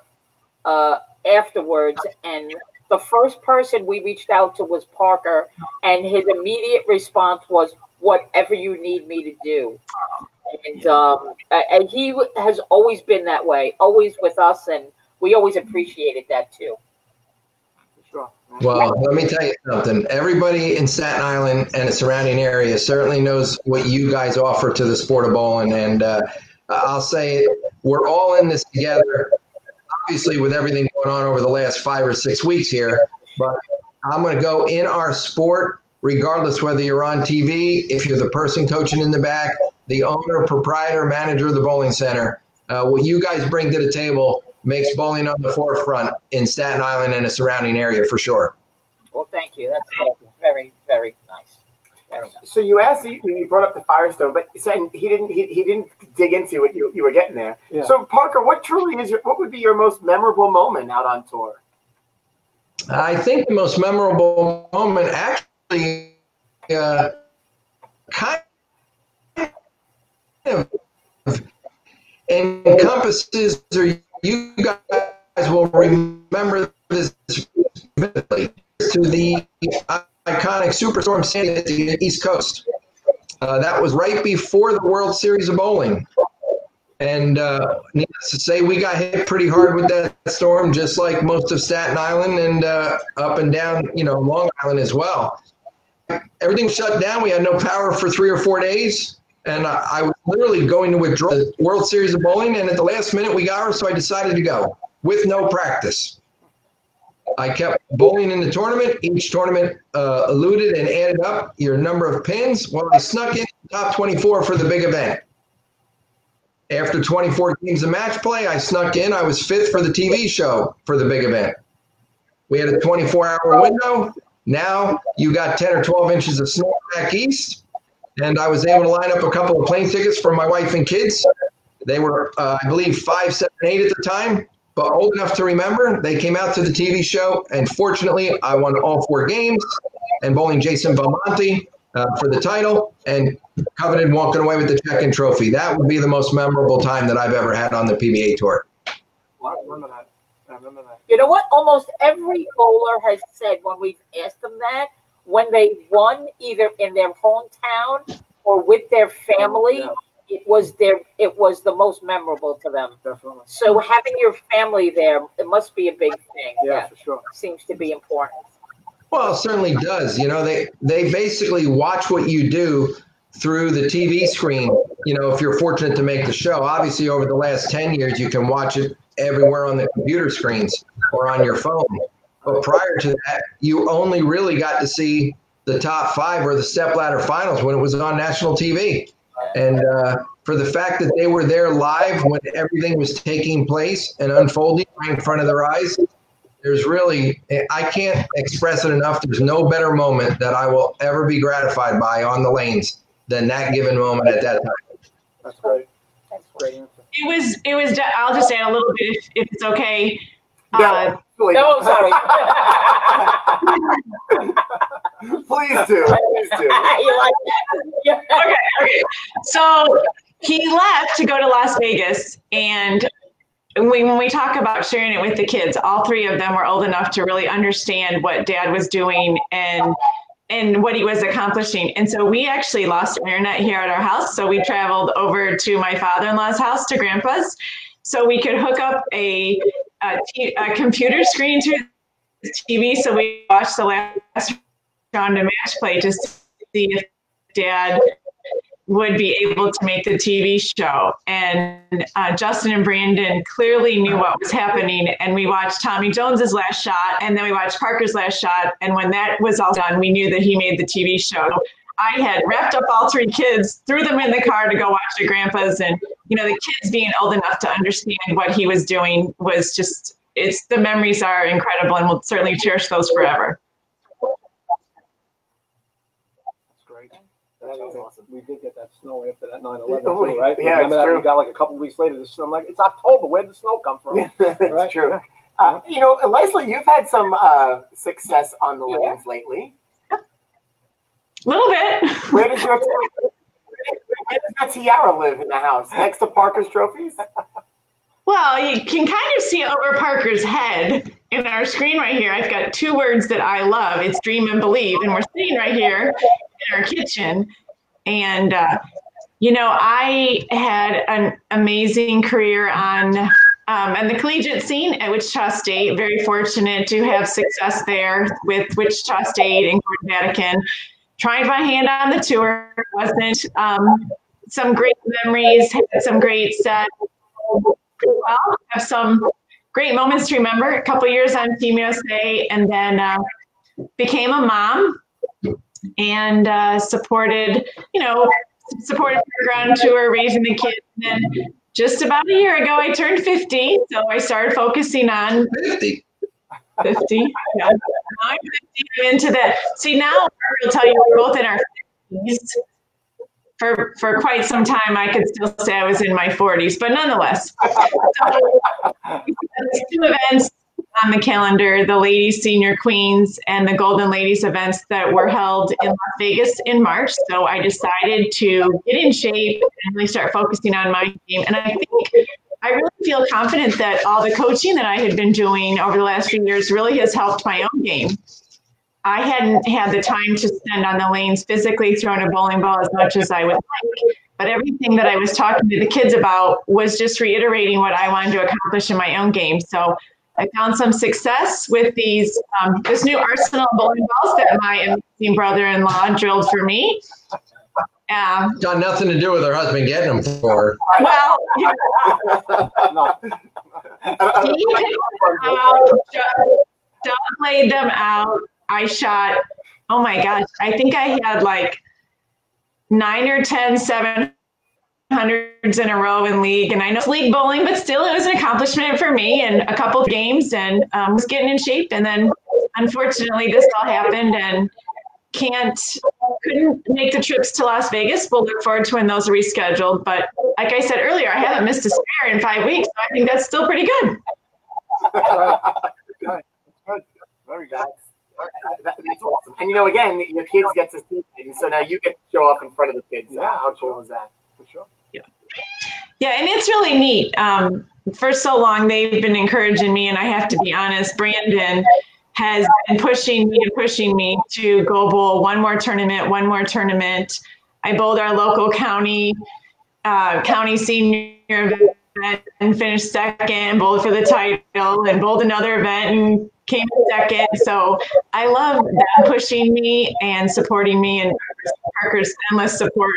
uh, afterwards. And the first person we reached out to was Parker, and his immediate response was, Whatever you need me to do. And, um, and he has always been that way, always with us, and we always appreciated that too.
Sure.
Well, let me tell you something. Everybody in Staten Island and the surrounding area certainly knows what you guys offer to the sport of bowling. And uh, I'll say we're all in this together, obviously, with everything going on over the last five or six weeks here. But I'm going to go in our sport, regardless whether you're on TV, if you're the person coaching in the back, the owner, proprietor, manager of the bowling center. Uh, what you guys bring to the table makes bowling on the forefront in Staten Island and the surrounding area for sure.
Well, thank you. That's very, very nice. Very nice.
So you asked, you, you brought up the Firestone, but you he didn't. He, he didn't dig into what you, you were getting there.
Yeah.
So Parker, what truly is your? What would be your most memorable moment out on tour?
I think the most memorable moment actually uh, kind of encompasses, or you guys will remember this vividly, to the iconic Superstorm Sandy at the East Coast. Uh, that was right before the World Series of Bowling. And uh, needless to say, we got hit pretty hard with that storm, just like most of Staten Island and uh, up and down, you know, Long Island as well. Everything shut down. We had no power for three or four days. And I, I was literally going to withdraw the World Series of Bowling. And at the last minute, we got her, so I decided to go with no practice. I kept bowling in the tournament. Each tournament uh, eluded and added up your number of pins. Well, I snuck in top 24 for the big event. After 24 games of match play, I snuck in. I was fifth for the TV show for the big event. We had a 24 hour window. Now you got 10 or 12 inches of snow back east. And I was able to line up a couple of plane tickets for my wife and kids. They were, uh, I believe, five, seven, eight at the time, but old enough to remember. They came out to the TV show, and fortunately, I won all four games and bowling Jason Belmonte uh, for the title and coveted walking away with the check-in trophy. That would be the most memorable time that I've ever had on the PBA tour.
I remember that. I remember that.
You know what? Almost every bowler has said when we've asked them that, when they won either in their hometown or with their family,
Yeah.
it was their it was the most memorable to them.
Definitely.
So having your family there, it must be a big thing.
Yeah, for sure.
seems to be important.
Well, it certainly does. You know, they they basically watch what you do through the TV screen. You know, if you're fortunate to make the show. Obviously, over the last ten years, you can watch it everywhere on the computer screens or on your phone. But prior to that, you only really got to see the top five or the step ladder finals when it was on national TV. And uh, for the fact that they were there live when everything was taking place and unfolding right in front of their eyes, there's really I can't express it enough. There's no better moment that I will ever be gratified by on the lanes than that given moment at that time.
That's great. Great.
It was, it was, I'll just add a little bit if, if it's okay. Uh,
Yeah, please.
No, sorry.
Please do. Please do.
you like that? Yeah.
okay, okay. So he left to go to Las Vegas, and we, when we talk about sharing it with the kids, all three of them were old enough to really understand what Dad was doing and and what he was accomplishing. And so we actually lost internet here at our house, so we traveled over to my father-in-law's house to Grandpa's, so we could hook up a a, t- a computer screen to the TV, so we watched the last round of match play just to see if Dad would be able to make the TV show. And uh, Justin and Brandon clearly knew what was happening. And we watched Tommy Jones's last shot, and then we watched Parker's last shot. And when that was all done, we knew that he made the TV show. I had wrapped up all three kids, threw them in the car to go watch their grandpas, and you know the kids being old enough to understand what he was doing was just. It's the memories are incredible, and we'll certainly cherish those forever.
That's great. That is awesome. We did get that snow after that 9 11
Oh,
too, right?
yeah,
Remember
it's
that?
true.
We got like a couple weeks later the snow. I'm like, it's October. Where'd the snow come from?
That's
Right?
true. Uh, you know, Leslie, you've had some uh, success on the
Yeah.
lanes lately.
Little bit.
Where does your where does that tiara live in the house? Next to Parker's trophies?
Well, you can kind of see over Parker's head in our screen right here. I've got two words that I love. It's dream and believe. And we're sitting right here in our kitchen. And, uh, you know, I had an amazing career on um, and the collegiate scene at Wichita State. Very fortunate to have success there with Wichita State and Gordon Vadakin. Trying my hand on the tour wasn't um, some great memories, had some great pretty well. Have some great moments to remember. A couple years on Team USA, and then uh, became a mom and uh, supported, you know, supported the ground tour, raising the kids. And then just about a year ago, I turned 50, so I started focusing on
50.
50. Yeah. Now I'm 50. I'm into that. See, now I'll tell you, we're both in our 50s. For, for quite some time, I could still say I was in my 40s, but nonetheless. So, two events on the calendar the Ladies Senior Queens and the Golden Ladies events that were held in Las Vegas in March. So I decided to get in shape and really start focusing on my game. And I think I really feel confident that all the coaching that I had been doing over the last few years really has helped my own game. I hadn't had the time to spend on the lanes physically throwing a bowling ball as much as I would like. But everything that I was talking to the kids about was just reiterating what I wanted to accomplish in my own game. So I found some success with these um, this new arsenal of bowling balls that my amazing brother-in-law drilled for me. Um,
Got nothing to do with her husband getting them for her.
well,
No.
he picked out, Doug laid them out. I shot. Oh my gosh! I think I had like nine or ten seven hundreds in a row in league, and I know it's league bowling, but still, it was an accomplishment for me. And a couple of games, and um, was getting in shape. And then, unfortunately, this all happened, and can't couldn't make the trips to Las Vegas. We'll look forward to when those are rescheduled. But like I said earlier, I haven't missed a spare in five weeks. So I think that's still pretty good.
Very good.
That- that's awesome. And you know, again, your kids get to see things, so now you get to show up in front of the kids.
Yeah,
How cool is that?
For sure.
Yeah. Yeah, and it's really neat. Um, for so long, they've been encouraging me, and I have to be honest, Brandon has been pushing me and pushing me to go bowl one more tournament, one more tournament. I bowled our local county uh, county senior event and finished second, bowled for the title, and bowled another event and came second. So I love them pushing me and supporting me, and Parker's endless support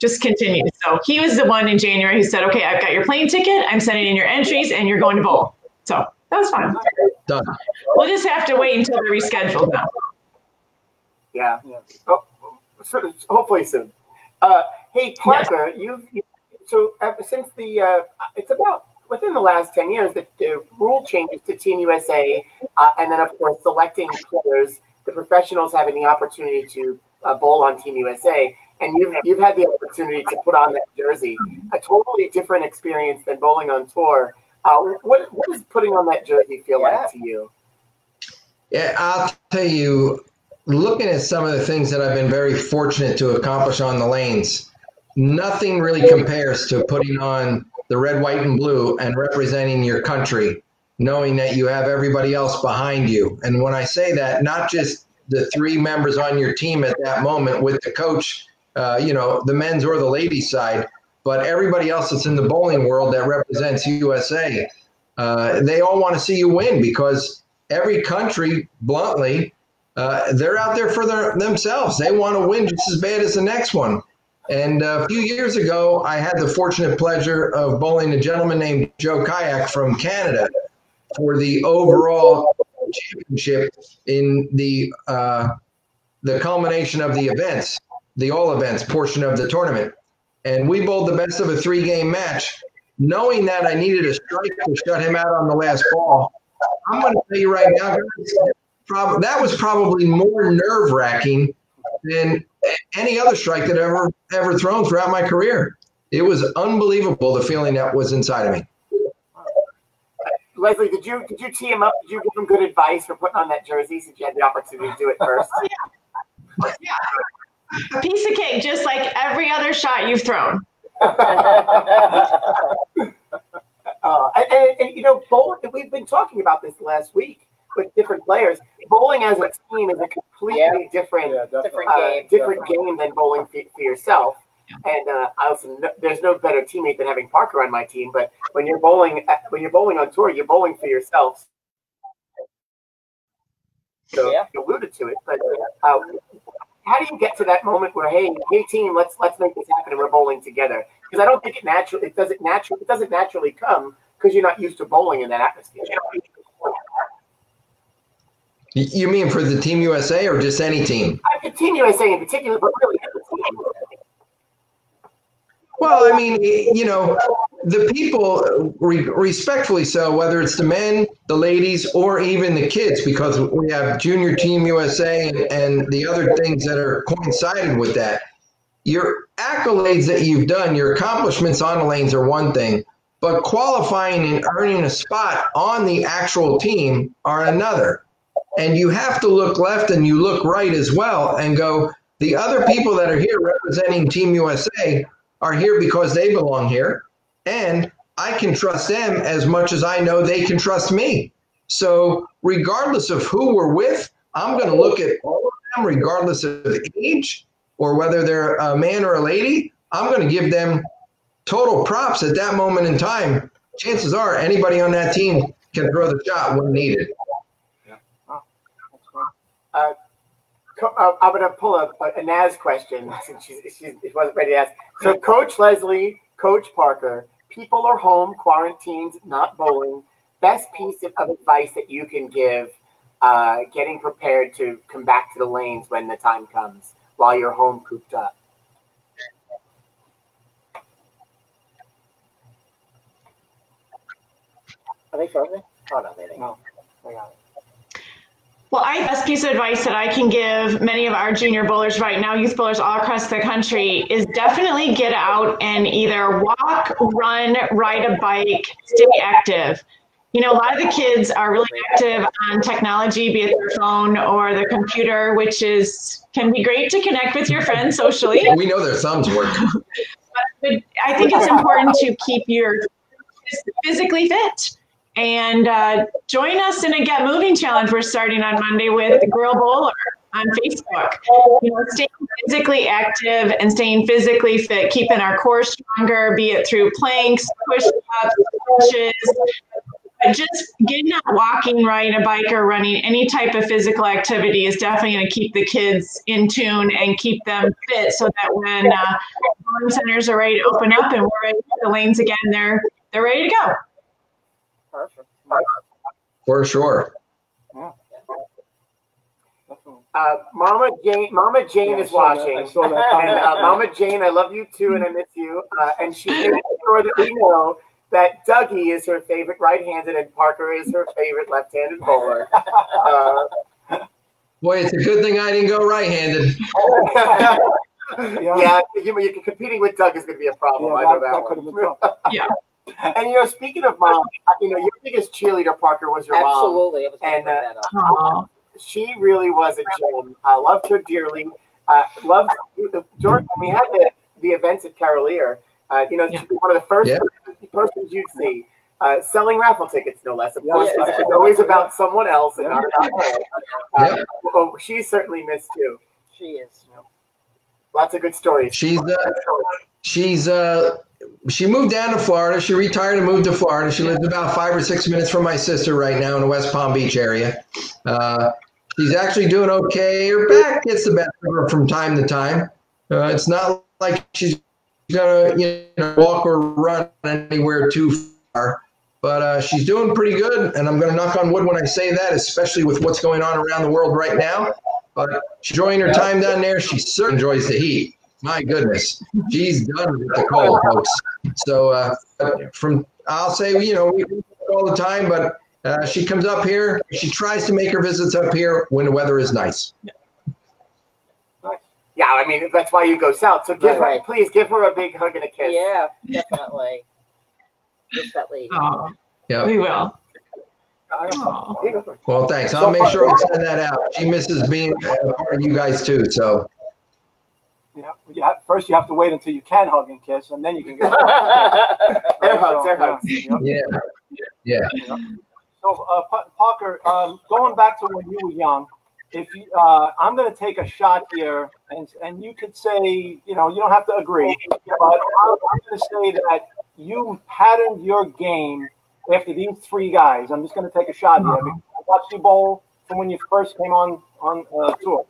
just continues. So he was the one in January who said, "Okay, I've got your plane ticket. I'm sending in your entries, and you're going to bowl." So that was fun.
Done.
We'll just have to wait until they're rescheduled now.
Yeah.
Yeah.
Oh, so, hopefully soon. Uh, hey, Parker, you've you, so ever since the uh, it's about within the last ten years that the rule changes to Team USA, uh, and then of course selecting players, the professionals having the opportunity to uh, bowl on Team USA, and you've you've had the opportunity to put on that jersey, a totally different experience than bowling on tour. Uh, what what does putting on that jersey feel
Yeah.
like to you?
Yeah, I'll tell you, looking at some of the things that I've been very fortunate to accomplish on the lanes, nothing really compares to putting on the red, white, and blue and representing your country, knowing that you have everybody else behind you. And when I say that, not just the three members on your team at that moment with the coach, uh, you know, the men's or the ladies' side, but everybody else that's in the bowling world that represents USA. Uh, they all want to see you win because every country, bluntly, uh, they're out there for their, themselves. They want to win just as bad as the next one. And uh, a few years ago, I had the fortunate pleasure of bowling a gentleman named Joe Kayak from Canada for the overall championship in the uh, the culmination of the events, the all events portion of the tournament. And we bowled the best of a three game match, knowing that I needed a strike to shut him out on the last ball. I'm going to tell you right now, guys, prob- that was probably more nerve wracking than any other strike that I've ever ever thrown throughout my career. It was unbelievable the feeling that was inside of me.
Leslie, did you did you tee him up? Did you give him good advice for putting on that jersey since you had the opportunity to do it first?
A piece of cake, just like every other shot you've thrown.
Uh, and, and, and, you know, bowling. We've been talking about this last week with different players. Bowling as a team is a completely different
Yeah, definitely.
Different
uh,
game.
different game than bowling for, for yourself. And uh, I also kn- there's no better teammate than having Parker on my team. But when you're bowling uh, when you're bowling on tour, you're bowling for yourself. So
Yeah.
you alluded to it, but uh, how do you get to that moment where hey hey team let's let's make this happen and we're bowling together? Because I don't think it naturally it doesn't naturally it doesn't naturally come because you're not used to bowling in that atmosphere.
You mean for the Team USA or just any team?
Uh, I Team USA in particular, but really.
Well, I mean, you know, the people, uh, re- respectfully so, whether it's the men, the ladies, or even the kids, because we have Junior Team USA and, and the other things that are coincided with that. Your accolades that you've done, your accomplishments on the lanes are one thing, but qualifying and earning a spot on the actual team are another. And you have to look left and you look right as well and go, the other people that are here representing Team USA are here because they belong here. And I can trust them as much as I know they can trust me. So, regardless of who we're with, I'm going to look at all of them, regardless of age or whether they're a man or a lady. I'm going to give them total props at that moment in time. Chances are anybody on that team can throw the shot when needed.
Co- uh, I'm going to pull a, a Naz question since she's, she wasn't ready to ask. So, Coach Leslie, Coach Parker, people are home, quarantined, not bowling. Best piece of, advice that you can give uh, getting prepared to come back to the lanes when the time comes while you're home cooped up? Are they frozen? Oh, no, they didn't.
No. They got it.
Well, I best piece of advice that I can give many of our junior bowlers right now, youth bowlers all across the country, is definitely get out and either walk, run, ride a bike, stay active. You know, a lot of the kids are really active on technology, be it their phone or their computer, which is can be great to connect with your friends socially.
We know their thumbs work.
But I think it's important to keep your physically fit. And uh, join us in a Get Moving challenge we're starting on Monday with Girl Bowler on Facebook. You know, staying physically active and staying physically fit, keeping our core stronger, be it through planks, push-ups, pushes, but just getting out walking, riding a bike, or running any type of physical activity is definitely going to keep the kids in tune and keep them fit, so that when uh, centers are ready to open up and we're ready for the lanes again, they're they're ready to go.
Perfect.
For sure.
Definitely.
Uh, Mama Jane, Mama Jane
Yeah, I
is
saw that.
watching.
I saw that
And uh. Mama Jane, I love you too, and I miss you. Uh, and she made sure that we know that Dougie is her favorite right-handed, and Parker is her favorite left-handed bowler. Uh,
Boy, it's a good thing I didn't go right-handed.
yeah, you, you, competing with Doug is going to be a problem.
Yeah,
I know
that,
that,
that could
one.
have been tough.
And you know, speaking of mom, uh, you know, your biggest cheerleader, Parker, was your mom.
Absolutely. I was gonna
And, uh,
that up.
Aw.
She really was a gem. I loved her dearly. Uh, loved George. When we had the, the events at Carolier, uh, you know,
Yeah.
she'd be one of the first
Yeah.
persons you'd see. Uh, selling raffle tickets, no less. Of
Yeah.
course,
Yeah.
it's always about someone else and not about her. Uh,
Yeah.
well, she's certainly missed too.
She is.
Lots of good stories.
She's uh, she's uh, she moved down to Florida. She retired and moved to Florida. She lives about five or six minutes from my sister right now in the West Palm Beach area. Uh, she's actually doing okay. Her back gets the best of her from time to time. Uh, it's not like she's gonna you know walk or run anywhere too far, but uh, she's doing pretty good. And I'm gonna knock on wood when I say that, especially with what's going on around the world right now. But enjoying her time down there. She certainly enjoys the heat. My goodness, she's done with the cold, folks. So uh, from I'll say you know we all the time, but uh, she comes up here. She tries to make her visits up here when the weather is nice.
Yeah, I mean that's why you go south. So give her,
Right.
please give her a big hug and a kiss.
Yeah, definitely. Definitely.
Aw.
Yeah.
We will.
Here.
Well, thanks. I'll make sure I send that out. She misses being a part of you guys too. So
You have, you have, first, you have to wait until you can hug and kiss, and then you can get.
Air hugs, air hugs.
Yeah.
yeah, yeah.
So, uh, Pa- Parker, um, going back to when you were young, if you, uh, I'm going to take a shot here, and and you could say, you know, you don't have to agree, but I'm, I'm going to say that you patterned your game after these three guys. I'm just going to take a shot here. because I watched you bowl from when you first came on on uh, tour.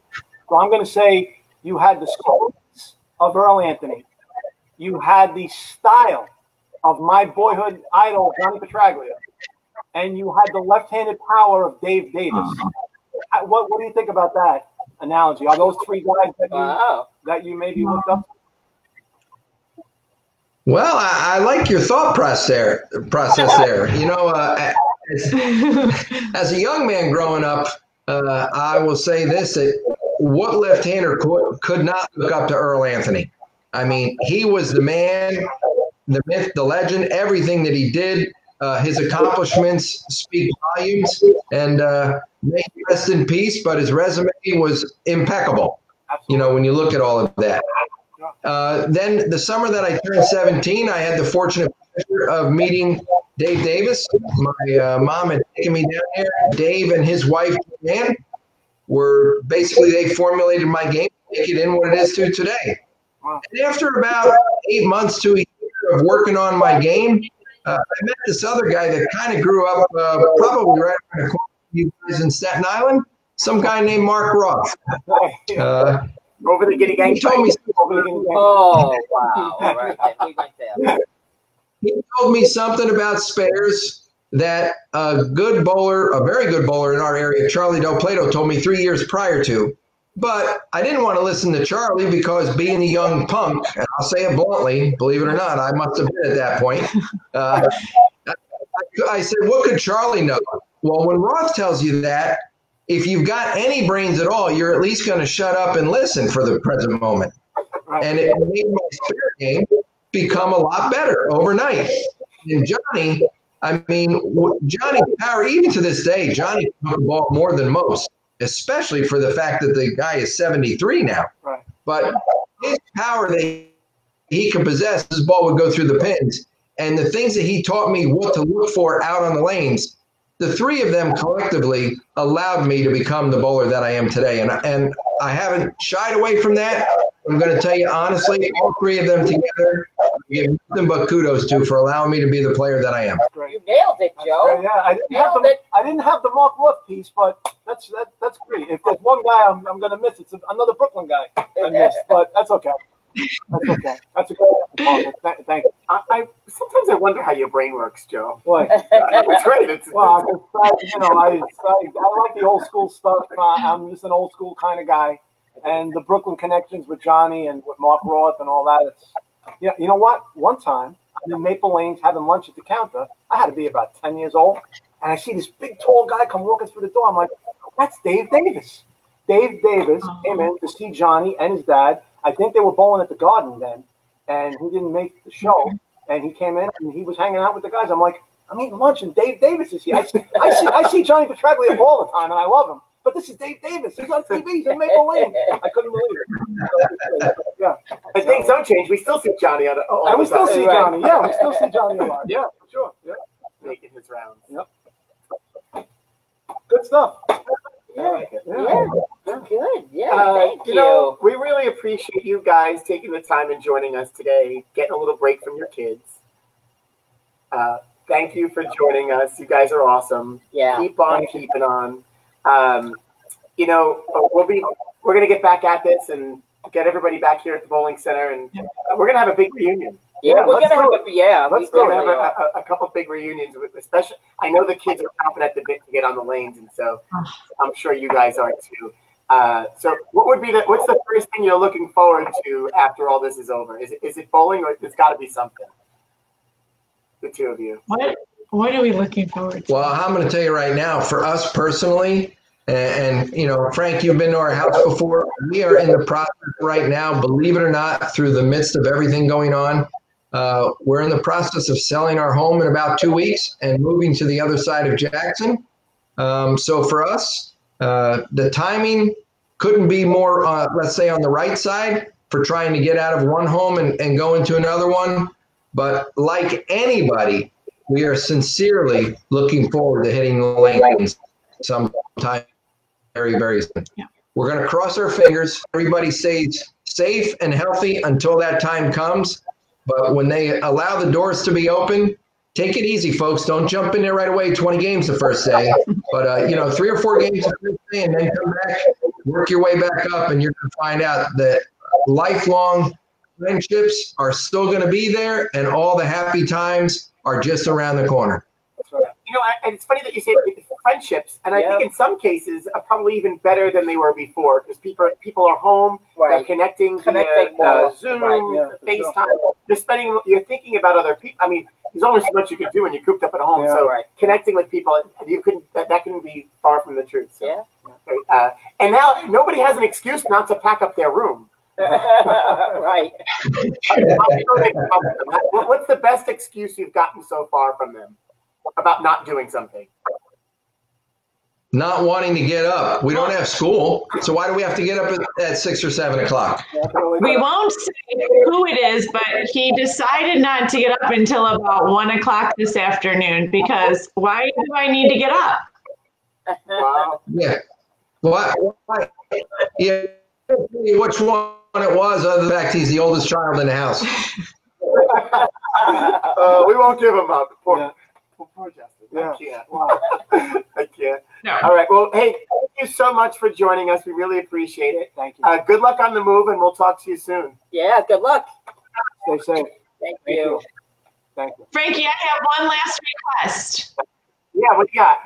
So I'm going to say you had the skills of Earl Anthony, you had the style of my boyhood idol Johnny Petraglia and you had the left-handed power of Dave Davis. I- What what do you think about that analogy? Are those three guys that you
Wow.
that you maybe looked up?
Well, I, I like your thought process there. Process there. You know, uh, as, as a young man growing up, uh, I will say this: that what left-hander could, could not look up to Earl Anthony? I mean, he was the man. the myth, the legend, everything that he did. Uh, his accomplishments speak volumes, and uh, may he rest in peace. But his resume was impeccable. You know, when you look at all of that. Uh, then the summer that I turned 17, I had the fortunate pleasure of meeting Dave Davis. My uh, mom had taken me down there. Dave and his wife, Joanne, were basically, they formulated my game, make it in what it is to today. And after about eight months to a year of working on my game, uh, I met this other guy that kind of grew up uh, probably right around the corner from you guys in Staten Island. Some guy named Mark Roth. Uh,
Over the Giddy Gang.
he told me
Oh, wow. All right. then we went there.
he told me something about spares that a good bowler, a very good bowler in our area, Charlie Del Plato, told me three years prior to. But I didn't want to listen to Charlie because being a young punk, and I'll say it bluntly, believe it or not, I must have been at that point. Uh, I, I said, what could Charlie know? Well, when Roth tells you that, if you've got any brains at all, you're at least going to shut up and listen for the present moment. And it made my spirit game become a lot better overnight. And Johnny, I mean, Johnny Power, even to this day, Johnny hit the ball more than most, especially for the fact that the guy is 73 now.
Right.
But his power that he could possess, his ball would go through the pins. And the things that he taught me what to look for out on the lanes, the three of them collectively allowed me to become the bowler that I am today. And, and I haven't shied away from that. I'm going to tell you honestly, all three of them together, I give nothing but kudos to for allowing me to be the player that I am.
You nailed it,
Yeah,
Joe.
yeah, I didn't have the
it.
I didn't have the Mark Roth piece, but that's that, that's great. If there's one guy I'm, I'm gonna miss, it's another Brooklyn guy I missed, but that's okay. That's okay. That's a good. Th- thank you.
I, I sometimes I wonder how your brain works, Joe.
What?
It's great. It's,
Well, I, I- you know, I, I, I like the old school stuff. Uh, I'm just an old school kind of guy, and the Brooklyn connections with Johnny and with Mark Roth and all that. It's yeah. You know what? One time I'm in Maple Lanes having lunch at the counter. I had to be about ten years old, and I see this big tall guy come walking through the door. I'm like, that's Dave Davis. Dave Davis oh. came in to see Johnny and his dad. I think they were bowling at the Garden then, and he didn't make the show. And he came in and he was hanging out with the guys. I'm like, I'm eating lunch and Dave Davis is here. I see, I see, I see Johnny Petraglia all the time, and I love him. But this is Dave Davis. He's on TV. He's in Maple Lane. I couldn't believe it. Yeah,
But things don't change. We still see Johnny on. all
and we still
time,
see
Right.
Johnny. Yeah, we still see Johnny a lot. Yeah, for sure. Yeah,
making his rounds. Yep.
Good stuff.
Yeah.
Yeah.
Yeah. Good. Yeah.
Uh,
thank
you
you.
know, we really appreciate you guys taking the time and joining us today, getting a little break from your kids. Uh, thank you for joining us. You guys are awesome.
yeah.
Keep on keeping on. Um, you know, we'll be we're gonna get back at this and get everybody back here at the bowling center, and we're gonna have a big reunion.
Yeah,
Yeah,
we're gonna
do
have a yeah.
Let's go have a, a, a couple big reunions with, especially. I know the kids are chomping at the bit to get on the lanes, and so I'm sure you guys are too. Uh, so, what would be the what's the first thing you're looking forward to after all this is over? Is it is it bowling or it's got to be something? The two of you.
What What are we looking forward to?
Well, I'm going to tell you right now, for us personally, and, you know, Frank, you've been to our house before. We are in the process right now, believe it or not, through the midst of everything going on. Uh, we're in the process of selling our home in about two weeks and moving to the other side of Jackson. Um, so for us, uh, the timing couldn't be more, uh, let's say, on the right side for trying to get out of one home and, and go into another one. But like anybody, we are sincerely looking forward to hitting the lanes sometime very, very soon.
Yeah.
We're going to cross our fingers. Everybody stays safe and healthy until that time comes. But when they allow the doors to be open, take it easy, folks. Don't jump in there right away. 20 games the first day. But, uh, you know, three or four games the first day and then come back, work your way back up, and you're going to find out that lifelong friendships are still going to be there and all the happy times are just around the corner.
Right.
You know, I, and it's funny that you say friendships, and I think in some cases are probably even better than they were before because people people are home, they're connecting,
Connecting
via, uh. Zoom,
Right,
yeah, for sure.
FaceTime. You're spending, you're thinking about other people. I mean, there's only so much you can do when you're cooped up at home.
Yeah.
so
Right.
connecting with people, you couldn't. That, that couldn't be far from the truth. So,
Yeah.
Uh, and now nobody has an excuse not to pack up their room.
right.
I'm sure they come up with them. What- What's the best excuse you've gotten so far from them about not doing something?
Not wanting to get up. We don't have school, so why do we have to get up at, at six or seven o'clock?
We won't say who it is, but he decided not to get up until about one o'clock this afternoon because why do I need to get up?
Wow.
Yeah. What? Yeah. Which one it was? Other than the fact he's the oldest child in the house.
Uh, we won't give him up. Poor,
Yeah.
Poor, poor Justin.
Yeah.
I can't.
Wow.
I can't.
No.
All right. Well, hey, thank you so much for joining us. We really appreciate it.
Thank you.
Uh, good luck on the move, and we'll talk to you soon.
Yeah, good luck.
Stay safe.
Thank
Thank you.
you.
Thank you.
Frankie, I have one last request.
Yeah. What you got?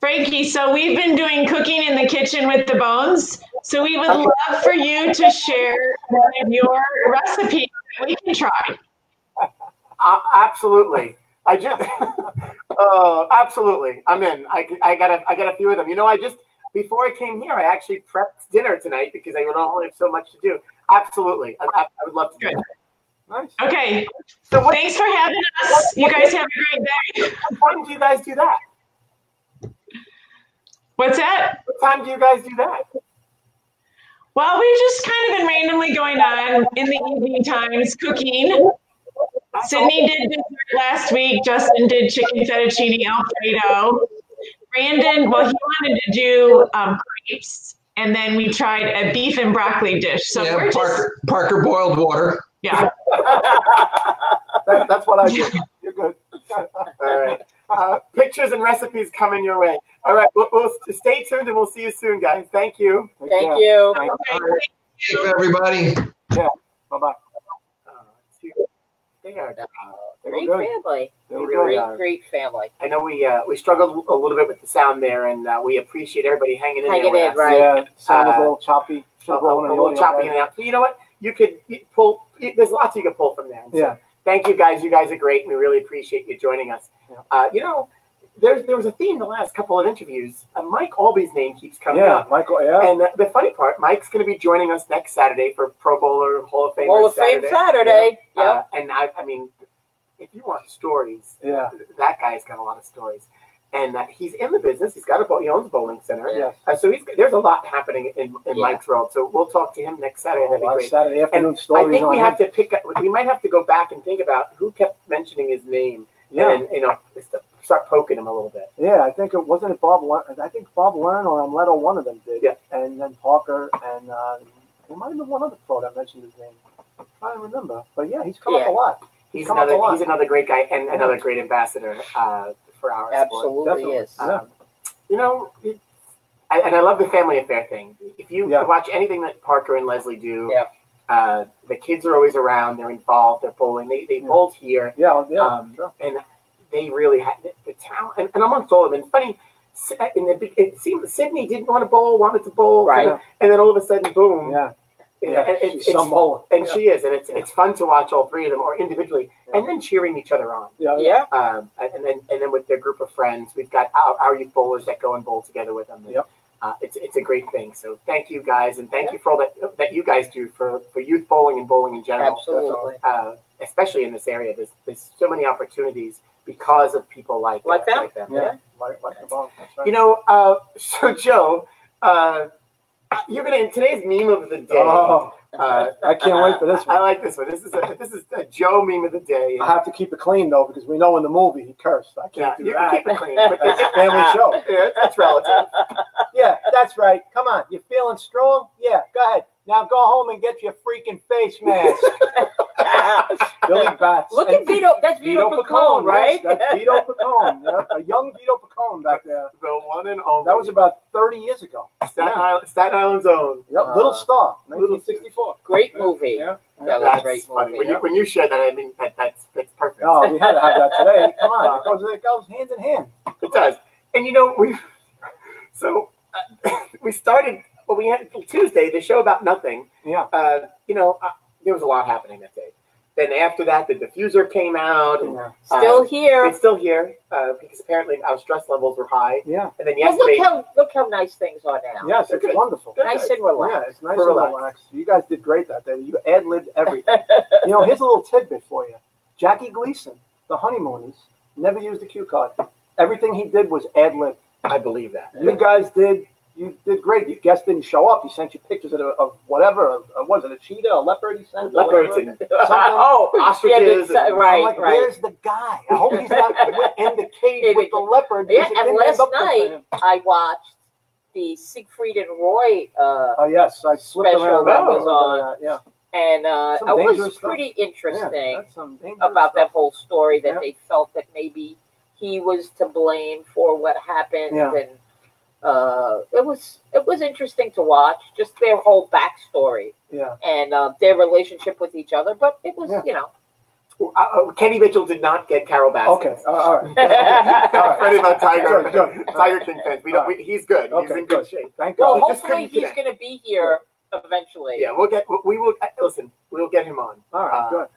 Frankie, so we've been doing cooking in the kitchen with the Bohns. So we would love for you to share one of your recipes that we can try.
Uh, absolutely. I just. uh, absolutely. I'm in. I, I got a I got a few of them. You know, I just before I came here, I actually prepped dinner tonight because I only have so much to do. Absolutely. I, I, I would love to do
Good.
that.
Nice.
Okay.
So what,
Thanks for having us. You guys have a great day.
what time do you guys do that?
What's that?
What time do you guys do that?
Well, we've just kind of been randomly going on in the evening times cooking. Sydney did dessert last week. Justin did chicken fettuccine alfredo. Brandon, well, he wanted to do um, crepes, and then we tried a beef and broccoli dish. So
Yeah,
we're just
Parker, Parker boiled water.
yeah.
That, that's what I do. You're good.
All right. Uh, pictures and recipes coming your way. All right. We'll, we'll stay tuned and we'll see you soon, guys. Thank you.
Take
Thank
care.
you.
Thank
Okay.
Thank you, everybody.
Yeah. Bye
bye. They are, uh,
Great
good.
family.
They were
Great,
good.
great family.
I know we uh, we struggled a little bit with the sound there, and uh, we appreciate everybody hanging in
Hanging
there.
in,
us.
right.
Yeah, sound was a
Uh,
little choppy.
A,
Should
a,
rolled in
a
the
little choppy in and out. So you know what? You could you pull. You, there's lots you could pull from there. So
Yeah.
Thank you guys. You guys are great, and we really appreciate you joining us.
Yeah.
Uh, you know, there's there was a theme the last couple of interviews. Uh, Mike Aulby's name keeps coming
Yeah,
up.
Michael. Yeah.
And the, the funny part, Mike's going to be joining us next Saturday for Pro Bowler Hall of Fame.
Hall of Fame Saturday. Yep.
Uh, and I, I mean, if you want stories,
Yeah.
that guy's got a lot of stories. And uh, he's in the business. He's got a. He owns a bowling center.
Yes.
Uh, so he's, there's a lot happening in, in
Yeah.
Mike's world. So we'll talk to him next Saturday. That'd be
Oh,
great.
Saturday afternoon
I
stories
think we
him.
have to pick up. We might have to go back and think about who kept mentioning his name.
Yeah.
And you know, start poking him a little bit.
Yeah, I think it wasn't it Bob. Ler- I think Bob Learn or Amleto, one of them did.
Yeah.
And then Parker and uh, there might have been one other pro that mentioned his name. I don't remember, but yeah, he's come up a lot.
He's
Come up a
another.
lot.
He's another great guy and another great ambassador uh, for our sport.
Absolutely
Definitely.
is.
Yeah.
Um, you know, it, I, and I love the family affair thing. If you
Yeah.
watch anything that Parker and Leslie do,
Yeah.
Uh, the kids are always around. They're involved. They're bowling. They they
Yeah.
bowled here,
Yeah, yeah,
Um,
sure.
and they really had the, the talent. And, and amongst all of them, and funny. In the, be- it seemed Sydney didn't want to bowl, wanted to bowl,
Right.
Yeah.
And then all of a sudden, boom!
Yeah, yeah.
and it-
She's
it's,
some bowler.
and
yeah.
she is, and it's it's fun to watch all three of them, or individually, and then cheering each other on
Yeah, yeah.
Yeah.
um, and then and then with their group of friends, we've got our, our youth bowlers that go and bowl together with them. And,
Yep.
Uh, it's it's a great thing. So thank you guys, and thank you for all that that you guys do for for youth bowling and bowling in general.
Absolutely.
Uh, especially in this area, there's there's so many opportunities because of people like
Like them?
Like them.
Yeah. Like, like the ball. That's right.
You know, uh, so Joe, uh, you're gonna in today's meme of the day.
oh,
uh,
I can't wait for this one.
I
one.
like this one. This is a this is a Joe meme of the day.
I have to keep it clean though because we know in the movie he cursed. I
yeah,
can't do
you
that.
can keep it clean. But
It's a family show.
Yeah, that's relative.
Yeah, that's right. Come on, you feeling strong? Yeah, go ahead. Now go home and get your freaking face mask. Billy Batts.
Look
And
at Vito. That's Vito, Picone, right?
Yes, that's Vito Picone. Yeah, a young Vito Picone back there.
The one and only.
That was about 30 years ago.
Staten,
yeah.
Island, Staten Island's own.
Yep,
Uh,
Little Star, 1964.
Great movie.
Yeah.
That
That's
great
funny.
movie.
When you when you shared that, I mean that that's that's perfect.
Oh, we had to have that today. Come on, it goes, it goes hand in hand.
It does. And you know we so uh, we started. Well, we had Tuesday the show about nothing.
Yeah.
Uh, you know, uh, there was a lot happening that day, Then after that, the diffuser came out. And
Yeah.
Still
Uh,
here.
it's still here uh, because apparently our stress levels were high.
Yeah.
And then
Well, look
yesterday,
how look how nice things are now.
Yes, it's
Good.
wonderful.
Good.
Nice and relaxed.
Yeah, it's nice
For
and
relax.
relaxed. You guys did great that day. You ad libbed everything. you know, here's a little tidbit for you. Jackie Gleason, the honeymooners, never used a cue card. Everything he did was ad lib.
I believe that.
You guys did. You did great. Your guest didn't show up. He sent you pictures of, of whatever. Of, of, was it a cheetah, a leopard? He sent
Leopards
oh,
ostriches
yeah,
and-
the-
I'm
right,
like,
right.
where's the guy? I hope he's not in the cage with the leopard.
Yeah, and last
up good for
night- I watched the Siegfried and Roy, uh,
Oh yes, I slipped
Special
around
that
that
was on.
Yeah,
and uh, was
stuff.
pretty
yeah,
interesting
dangerous
about that whole story that
Yeah.
they felt that maybe he was to blame for what happened,
Yeah.
and uh, it was it was interesting to watch, just their whole backstory
Yeah,
and uh, their relationship with each other. But it was,
Yeah.
you know,
Uh, uh, Kenny Mitchell did not get Carole Baskin.
okay, uh, all right.
Uh, Freddie about Tiger,
Good, good.
Tiger King fans. We don't, we, he's good. he's
Okay,
in good
good.
shape.
Thank
well,
God.
just
hopefully
couldn't
he's going to be here eventually.
Yeah, we'll get. We will. uh, Listen, we'll get him on.
All right,
Uh,
good.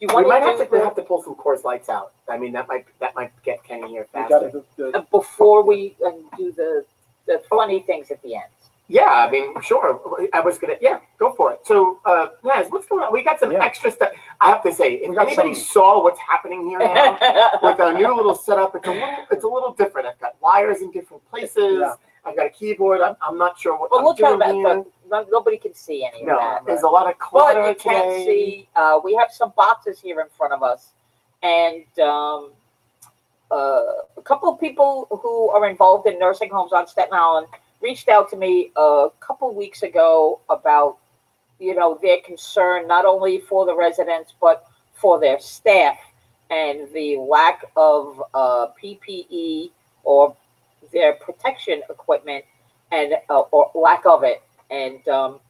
You
We
want
might have
do
to have to pull some course lights out. I mean, that might that might get Kenny here
You
faster.
got to do
uh, before we uh, do the the funny things at the end.
Yeah, I mean, sure. I was gonna. Yeah, go for it. So, uh, Naz, what's going on? We got some
Yeah.
extra stuff. I have to say, if
We got
anybody
some-
saw what's happening here now with our new little setup, it's a little it's a little different. I've got wires in different places.
Yeah.
I've got a keyboard. I'm, I'm not sure what
Well,
I'm
look how
doing
that,
here.
but no- nobody can see any of
No,
that.
there's a lot of clutter But
you can
today.
see, uh, we have some boxes here in front of us, and um, uh, a couple of people who are involved in nursing homes on Staten Island reached out to me a couple weeks ago about, you know, their concern not only for the residents but for their staff and the lack of uh, PPE or their protection equipment and uh, or lack of it. And um,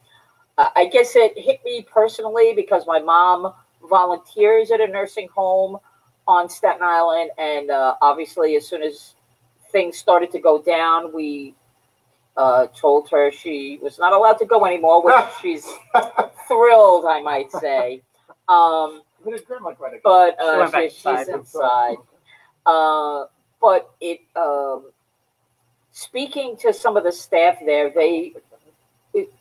I guess it hit me personally because my mom volunteers at a nursing home on Staten Island, and uh, obviously, as soon as things started to go down, we uh, told her she was not allowed to go anymore, which she's thrilled, I might say. Um,
But it's good, like, right
but uh, she, she's inside. Uh, but it, um, speaking to some of the staff there, they, it,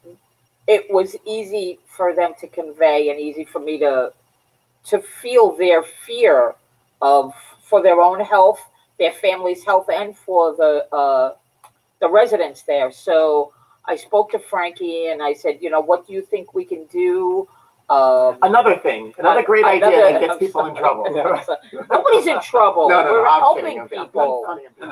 it was easy for them to convey and easy for me to, to feel their fear of for their own health, their family's health, and for the uh, the residents there. So I spoke to Frankie and I said, you know, what do you think we can do? Um,
Another thing, another great idea that gets people in trouble.
Nobody's in trouble.
No, no, no,
We're
I'm
helping
kidding. I'm
people.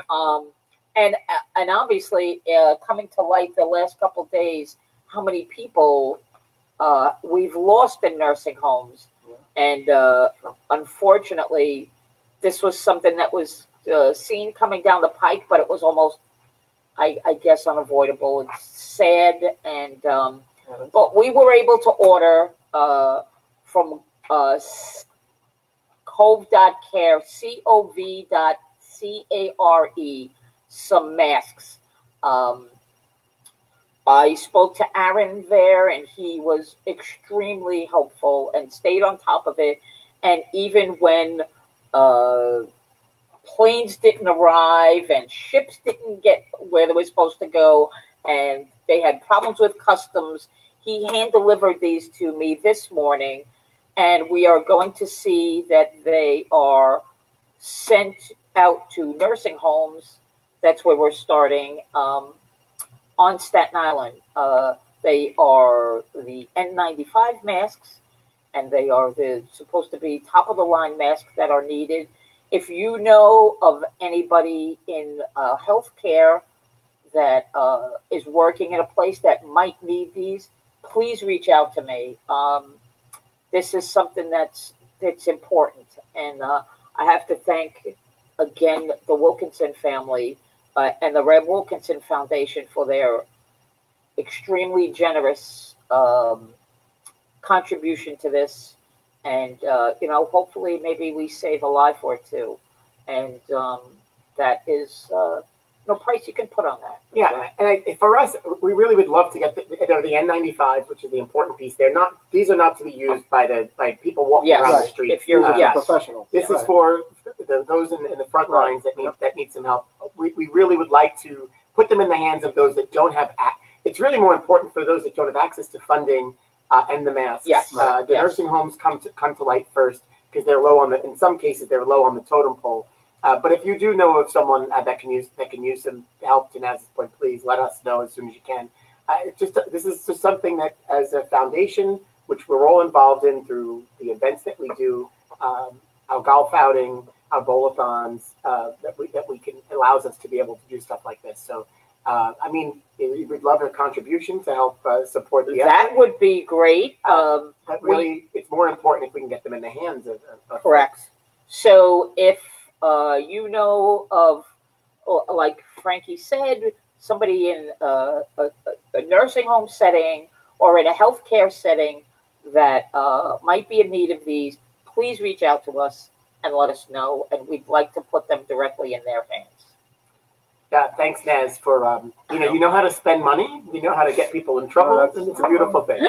Um, and and obviously, uh, coming to light the last couple of days, how many people uh, we've lost in nursing homes, and uh, unfortunately, this was something that was uh, seen coming down the pike, but it was almost, I, I guess, unavoidable. It's sad, and um,
Yeah,
but we were able to order uh, from uh, cove.care, C O V dot C A R E, some masks. Um, I spoke to Aaron there, and he was extremely helpful and stayed on top of it. And even when uh, planes didn't arrive and ships didn't get where they were supposed to go, and they had problems with customs, he hand delivered these to me this morning, and we are going to see that they are sent out to nursing homes. That's where we're starting um, on Staten Island. Uh, they are the N95 masks, and they are the supposed to be top of the line masks that are needed. If you know of anybody in uh, healthcare that uh, is working in a place that might need these, please reach out to me. Um, this is something that's that's important, and uh, I have to thank again the Wilkinson family uh, and the Rab Wilkinson Foundation for their extremely generous um, contribution to this, and uh, you know, hopefully, maybe we save a life or two, and um, that is uh, no price you can put on that.
Yeah, and I, for us, we really would love to get the, you know, the N95s, which is the important piece. They're not; these are not to be used by the by people walking
Yes,
around the
right.
street.
If you're-
Uh,
yeah.
Professional.
This is
Right.
for the, those in, in the front lines that need that need some help. We, we really would like to put them in the hands of those that don't have. ac- It's really more important for those that don't have access to funding uh, and the masks.
Yes,
uh, the
yes.
nursing homes come to come to light first because they're low on the. In some cases, they're low on the totem pole. Uh, but if you do know of someone uh, that can use that can use some help to Naz's point, please let us know as soon as you can. Uh, it's just this is just something that, as a foundation, which we're all involved in through the events that we do, um, our golf outing, our bowl-a-thons, uh, that we that we can allows us to be able to do stuff like this. So, uh, I mean, we would love a contribution to help uh, support the
That
effort.
would be great. Um,
But really, it's more important if we can get them in the hands of, of,
Correct. So if uh, you know of, like Frankie said, somebody in uh, a, a, a nursing home setting or in a healthcare setting that uh, might be in need of these, please reach out to us and let us know, and we'd like to put them directly in their hands.
Yeah, thanks, Naz, for um, you know, you know how to spend money, you know how to get people in trouble,
Oh,
and it's a beautiful thing.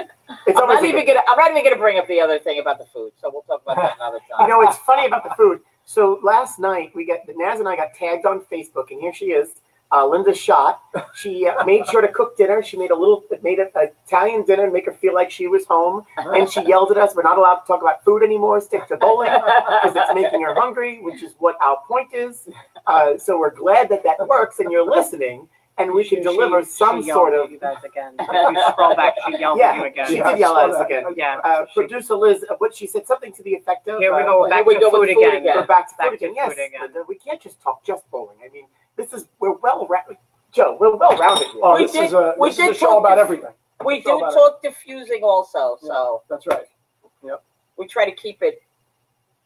It's
I'm not
a
even
good-
gonna. I'm not even gonna bring up the other thing about the food. So we'll talk about that another time.
You know, it's funny about the food. So last night we got Naz and I got tagged on Facebook, and here she is, uh, Linda Schott. She uh, made sure to cook dinner. She made a little, made an Italian dinner, and make her feel like she was home. And she yelled at us, "We're not allowed to talk about food anymore. Stick to bowling because it's making her hungry," which is what our point is. Uh, so we're glad that that works, and you're listening, and we can
She-
deliver
she-
some
she yelled
sort
at
of.
you guys again. If you scroll back, she yelled at you
Yeah,
again.
she
Yeah,
did yell at us
saw that.
again.
Yeah.
Uh, producer Liz, uh, what she said something to the effect of.
Here we
uh,
go,
here
back
we
to
go with
food
food
again.
again.
We're back to
Back
food
to
again. Yes,
food again.
Linda, we can't just talk just bowling. I mean, this is we're well rounded. Joe, we're well rounded here.
Oh,
We
this
did-
is a
we
this is
did
a show
talk
about
to-
everything.
we
It's all
do
about
talk diffusing also, so
That's right.
we try to keep it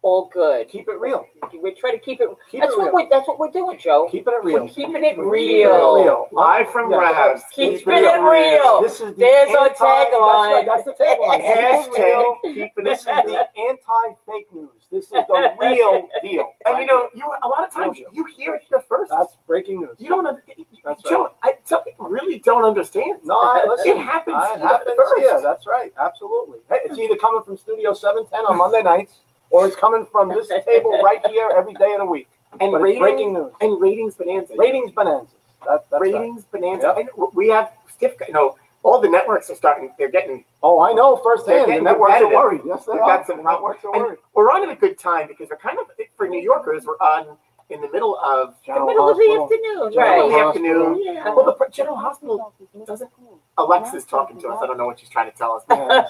all good.
Keep it real.
We try to keep it.
Keep
that's
it
what
real.
we. That's what we're doing, Joe.
Keeping it real.
We're
real.
keeping it
Keep it
real.
real.
Live from
Yeah.
Rab's.
Keeping it real.
This is the
There's our
anti- That's right. That's the tagline. Keep it real.
Hashtag keeping
This is the anti-fake news. This is the real deal.
And you know, you a lot of times
Told
you hear it here first.
That's breaking news.
You don't.
That's
Joe, I, some people really don't understand.
No, I, listen.
it happens.
It happens
first.
here. That's right. Absolutely. Hey, it's either coming from Studio 710 on Monday nights, or it's coming from this table right here every day of the week.
And
But it's
rating,
breaking news.
and ratings bonanza.
Ratings bonanzas. That, that's right.
ratings bonanza.
Yep.
And we have stiff. You know, all the networks are starting. They're getting.
Oh, I know
They're
firsthand. The
getting
networks are
competitive.
worried. Yes, they
We've
are.
got some
The networks are
and
worried.
we're on at a good time because we're kind of for New Yorkers. We're on in the middle of
The
General
middle of the
Hospital.
afternoon,
General
right?
afternoon.
Yeah.
Well, the General Hospital doesn't. Alexa's talking to us. I don't know what she's trying to tell us.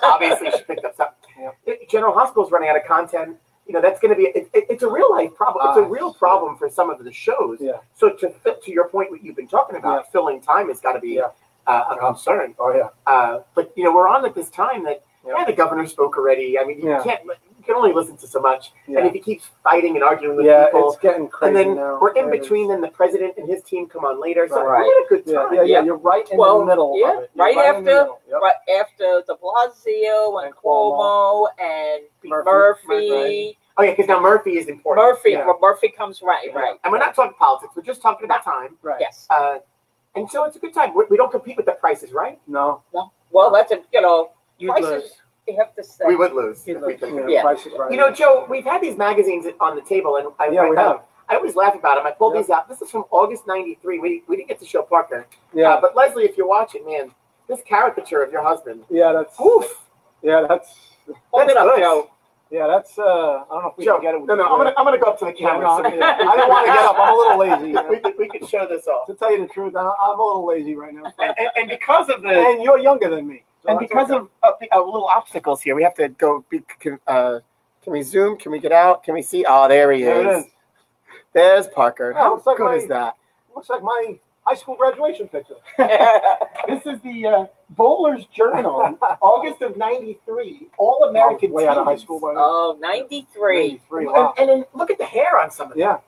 Obviously, she picked up something. General Hospital's running out of content. You know, that's going to be. It, it, it's a real life problem. It's a
Ah,
real problem for some of the shows.
Yeah.
So to fit to your point, what you've been talking about, filling time has got to be
Yeah.
uh, a concern.
Oh, yeah.
Uh, but you know, we're on at this time that
Yeah.
yeah, the governor spoke already. I mean, you
Yeah.
can't. You can only listen to so much, and if he keeps fighting and arguing with
yeah
people,
it's getting crazy
and then
now.
we're in
It is.
between. Then the president and his team come on later, so
Right.
we're at a good
Yeah,
time.
yeah, yeah.
Yeah.
You're right in
Well,
the middle
yeah,
of it. You're
right after-
Yep.
Right after De Blasio and
And Cuomo.
Cuomo and
Murphy,
Murphy,
Oh yeah, because now Murphy is important.
Murphy,
Yeah.
well, Murphy comes right, right.
And we're not talking politics. We're just talking about time.
Right.
Yes.
Uh, and so it's a good time. We, we don't compete with the prices, right?
No. No.
Well, that's a you know
You'd
prices.
Lose.
Have to say.
We would lose.
You'd
if we
lose.
Yeah,
Yeah.
Price is right.
You know, Joe, we've had these magazines on the table, and I,
Yeah,
I,
we
I,
have.
I always laugh about them. I pulled
Yeah.
these out. This is from August '93. We, we didn't get to show Parker,
Yeah.
uh, but Leslie, if you're watching, man, this caricature of your husband.
yeah, that's.
Oof.
Yeah, that's.
Hold
That's
it up. Joe.
Yeah, that's. Uh, I don't know if we
Joe,
can get it. With
no, no,
the
I'm gonna, I'm gonna go up to the
Yeah,
camera.
no,
so
I don't want to get up. I'm a little lazy.
we, could, we could show this off.
to tell you the truth, I- I'm a little lazy right now.
And, and, and because of the
And you're younger than me. So
and because
okay.
of uh, the, uh, little obstacles here, we have to go. Be, can, uh, can we zoom? Can we get out? Can we see? Oh, there he
There it
is.
is.
There's Parker.
Oh,
How
it's like
good
my-
is that?
Looks like my high school graduation picture.
This is the uh, Bowler's Journal, August of '93, All American.
Way out of high
teams.
school by now.
oh, 93.
93,
And,
wow.
and then look at the hair on some of them.
Yeah.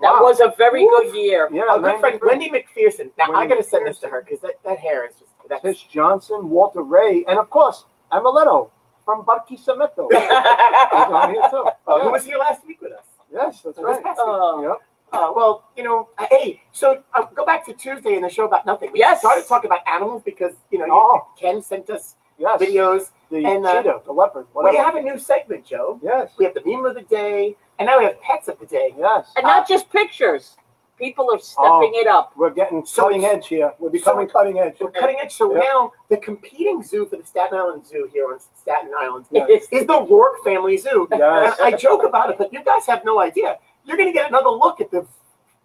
That
Wow.
was a very
Oof.
good year.
Yeah,
Our good friend
93.
Wendy McPherson. Now I
Wendy
gotta send this to her because that, that hair is just that's
Tish Johnson, Walter Ray, and of course, Amleto from Barquisimeto. He's on here too.
Oh, who was here last week with us?
Yes, that's right.
past week.
Oh.
Yep.
Uh, well, you know, uh, hey, so uh, go back to Tuesday in the show about nothing. We
Yes.
started talking about animals because you know you-
Oh.
Ken sent us
Yes.
videos.
The
and, uh,
the leopard,
We have a new segment, Joe.
Yes.
We have the meme of the day, and now we have pets of the day.
Yes.
And not just pictures. People are stepping it up.
We're getting
So
cutting
it's-
edge here. We're becoming cutting edge.
We're cutting edge. So
Yeah.
now the competing zoo for the Staten Island Zoo here on Staten Island is the Rourke Family Zoo.
Yes.
And I joke about it, but you guys have no idea. You're going to get another look at the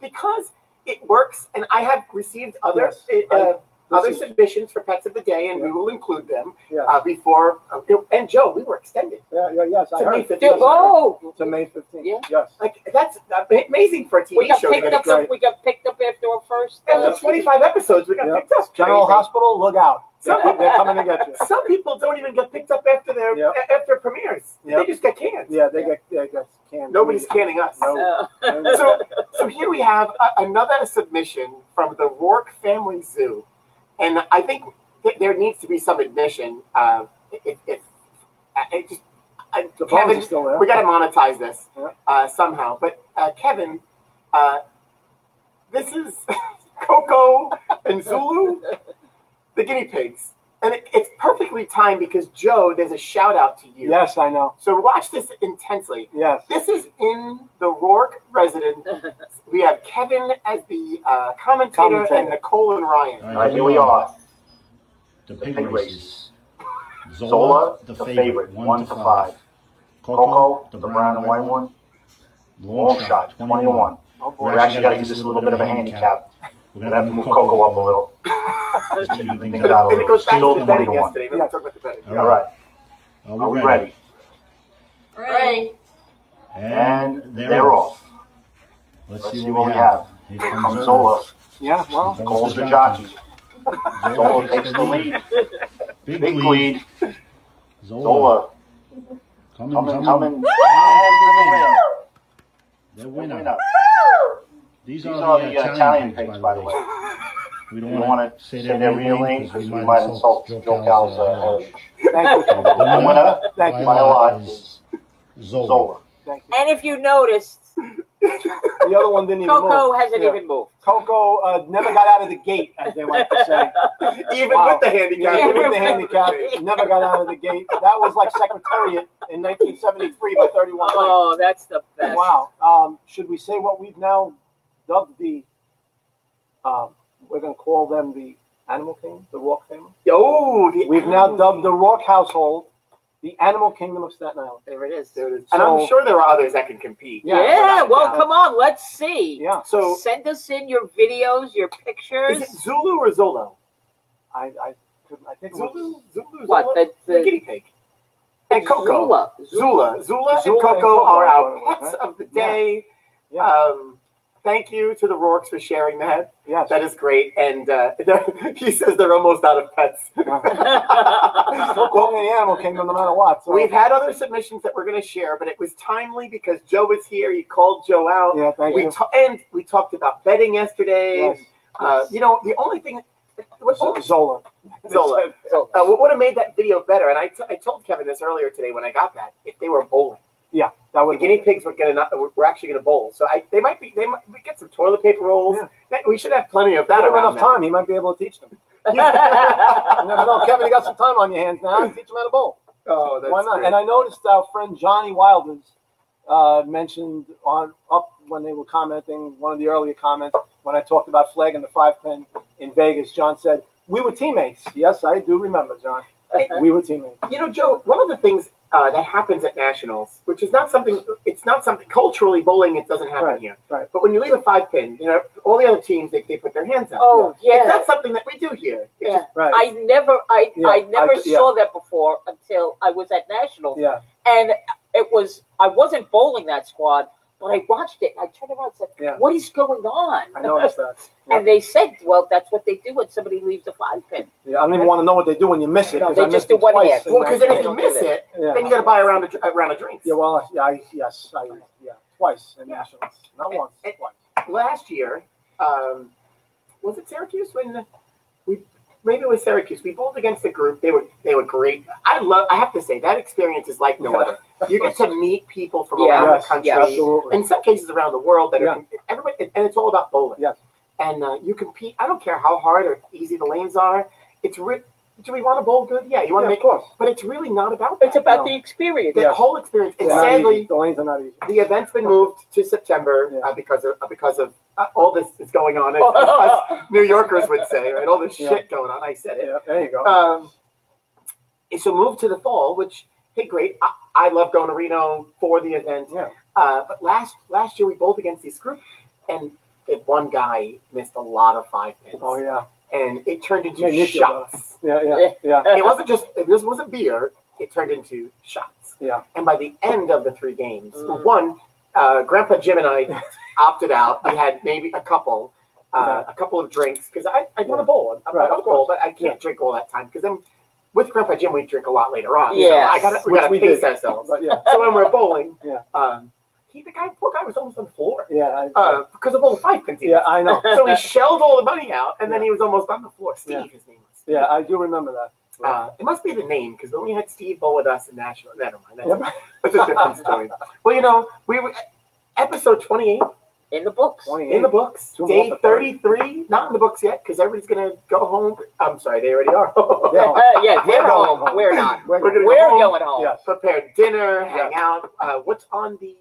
because it works, and I have received other
Yes.
uh,
This
other
is-
submissions for pets of the day, and we will include them
Yeah.
uh, before. Uh, and Joe, we were extended.
Yeah, yeah, yes, I
To May
heard.
15th.
Oh,
To May fifteenth.
Yeah.
Yes.
Like that's uh, amazing for a TV
we got
show. to
picked
get
up.
extended.
We got picked up after our first.
After
uh,
25 episodes, we got
Yep.
picked up.
General
Crazy.
Hospital, look out. They're,
Some-
they're coming to get you.
Some people don't even get picked up after their
Yep.
after premieres. They just get canned.
Yeah, they get, they get canned.
Nobody's canning us.
No.
uh,
So, so here we have a, another submission from the Rourke Family Zoo, and I think that there needs to be some admission. Uh, if, if uh, it just uh, Kevin, we got to monetize this
Yeah.
uh, somehow. But uh, Kevin, uh, this is Coco and Zulu, the guinea pigs, and it, it's perfectly timed because Joe, there's a shout out to you.
Yes, I know.
So watch this intensely.
Yes.
This is in the Rourke residence. We have Kevin as the uh, commentator,
Commentator.
and Nicole and Ryan.
All right, here we are.
The pig
Pig
races.
Zola, the favorite, one to five. Coco, the brown and white one. Long shot, 21.
Oh, boy.
We actually got to use this a little bit of a handicap. We're going to have to move Coco up a little.
Just to even things out.
And it goes back
Still
to the
the money
betting
one.
yesterday. Remember, we talked about the betting.
All right,
Are
are we ready?
right.
And
They're
they're off.
off.
Let's see what we have.
have.
Here
Here
comes
comes
Zola.
Zola.
Yeah, well,
Cole's the jockey. Zola takes the lead.
Big
Big
lead.
lead.
Zola.
Zola
Coming,
coming,
coming.
coming.
And
The
the
winner.
winner.
These
These
are the uh, Italian pigs, by the way.
We
We
don't
don't
want
want
to
to
say
say
their
their
real
real names
because
because we might insult Joe Cal's uh, heritage.
thank you.
The winner
Thank you.
by a lot is
Zola.
Zola.
Thank you.
And if you noticed,
The other one didn't even move.
Coco
move.
hasn't
Yeah.
even moved.
Coco uh, never got out of the gate, as they like to say.
Even
Wow.
with the handicap.
Yeah, with the handicap, never got out of the gate. That was like Secretariat in 1973 by 31 points.
Oh, that's the best.
Wow. Um, should we say what we've now dubbed the? Um, we're going to call them the Animal Kingdom, the Rourke family.
Oh, the
We've now dubbed the Rourke household the Animal Kingdom of Staten Island.
There it is.
There it is. And I'm sure there are others that can compete.
Yeah,
without
well, come on, let's see.
Yeah,
So
Send us in your videos, your pictures.
is it Zulu or Zolo?
I, I, I think it
Zulu, Zulu,
What,
Zola?
the-
the,
the-
guinea pig. And Coco.
Zula.
Zula. Zula,
Zula
and
and
Coco
Coco
are
are
our
part of it,
pets
right?
of the day.
Yeah.
Um, thank you to the Rourkes for sharing that.
yes.
That is great. And uh, he says they're almost out of pets.
Still calling the Animal Kingdom no matter what. So.
We've had other submissions that we're going to share, but it was timely because Joe was here. He called Joe out.
yeah, thank
We
you.
ta- and we talked about betting yesterday.
Yes.
Uh, you know, the only thing. What,
Zola.
Zola.
So,
Uh, what would have made that video better? And I, t- I told Kevin this earlier today when I got that. If they were bowling,
Yeah, that
the
would
guinea pigs were gonna were actually gonna bowl. So I, they might be. They might we get some toilet paper rolls.
Yeah.
We should have plenty of that
Give enough
now.
time. He might be able to teach them. You never know, Kevin. You got some time on your hands now. Teach them how to bowl.
Oh, that's
Why not?
great.
And I noticed our friend Johnny Wilders uh, mentioned on up when they were commenting one of the earlier comments when I talked about flag and the five pin in Vegas. John said we were teammates. Yes, I do remember, John. We were teammates.
You know, Joe, one of the things uh, that happens at nationals, which is not something, it's not something culturally bowling. It doesn't happen
Right,
here.
right.
But when you leave a five pin, you know, all the other teams they, they put their hands up.
oh,
It's
yeah.
not something that we do here. It's
Yeah.
just-
Right.
I never, I,
Yeah,
I never
I- yeah.
saw that before until I was at nationals,
yeah.
and it was I wasn't bowling that squad, I watched it. and I turned around and said,
Yeah.
"What is going on?"
I noticed that. Yeah.
and they said, "Well, that's what they do when somebody leaves a five pin."
Yeah, I don't even want to know what they do when you miss it.
No, they
I
just do
it
one hand.
well, because then if you miss it,
Yeah.
then you got to buy a round of a round of drinks.
Yeah, well, yeah, I, yes, I, yeah, twice in
Yeah.
nationals, not once,
And-
twice.
Last year, um, was it Syracuse when we maybe it was Syracuse. We bowled against a group. They were they were great. I love. I have to say that experience is like no other. You get to meet people from
Yeah.
around the country,
absolutely.
in some cases around the world that
Yeah.
are everybody, and it's all about bowling.
Yes.
And uh, you compete. I don't care how hard or easy the lanes are. It's re- do we want to bowl good? Yeah, you want
Yeah,
to
of
make,
course.
but it's really not about that.
It's about
No.
the experience.
the
Yeah.
whole experience. And
They're not
sadly,
the lanes are not easy.
the event's been moved to September
Yeah.
uh, because of because of uh, all this is going on. As, as New Yorkers would say, right? All this
Yeah.
shit going on. I said it.
Yeah, there you go.
Um, so moved to the fall, which hey, great. I, I love going to Reno for the event.
Yeah.
Uh, but last last year we bowled against this group, and it, one guy missed a lot of five pins,
oh yeah,
and it turned into
Yeah,
shots.
yeah, yeah, yeah.
it wasn't just this wasn't beer. It turned into shots.
Yeah.
And by the end of the three games,
Mm.
one, uh, Grandpa Jim and I opted out. We had maybe a couple, uh, a couple of drinks because I, I want a bowl. I'm
Right, of
bowl, but I can't drink all that time because then with Grandpa Jim we drink a lot later on.
Yeah,
So I got we
Which
got to
we
pace
did.
ourselves.
But yeah,
So when we're bowling,
Yeah.
um, he the guy poor guy was almost on the floor
yeah, I,
uh, because of all the five pins.
yeah. I know.
So he shelled all the money out, and then he was almost on the floor. Steve,
Yeah.
his name was.
Yeah, I do remember that.
Uh, it must be the name because when we had Steve Bowl with us in Nashville, never mind. That's,
Yep.
that's a different story. Well, you know, we were episode 28
in the books.
28.
in the books,
Two
day 33, not in the books yet because everybody's going to go home. I'm sorry, they already are.
Yeah.
Uh, yeah,
We're
we're
going
home.
home.
We're not.
We're
We're gonna
We're
go home,
going home.
Yes.
prepare dinner, hang out. Uh, what's on the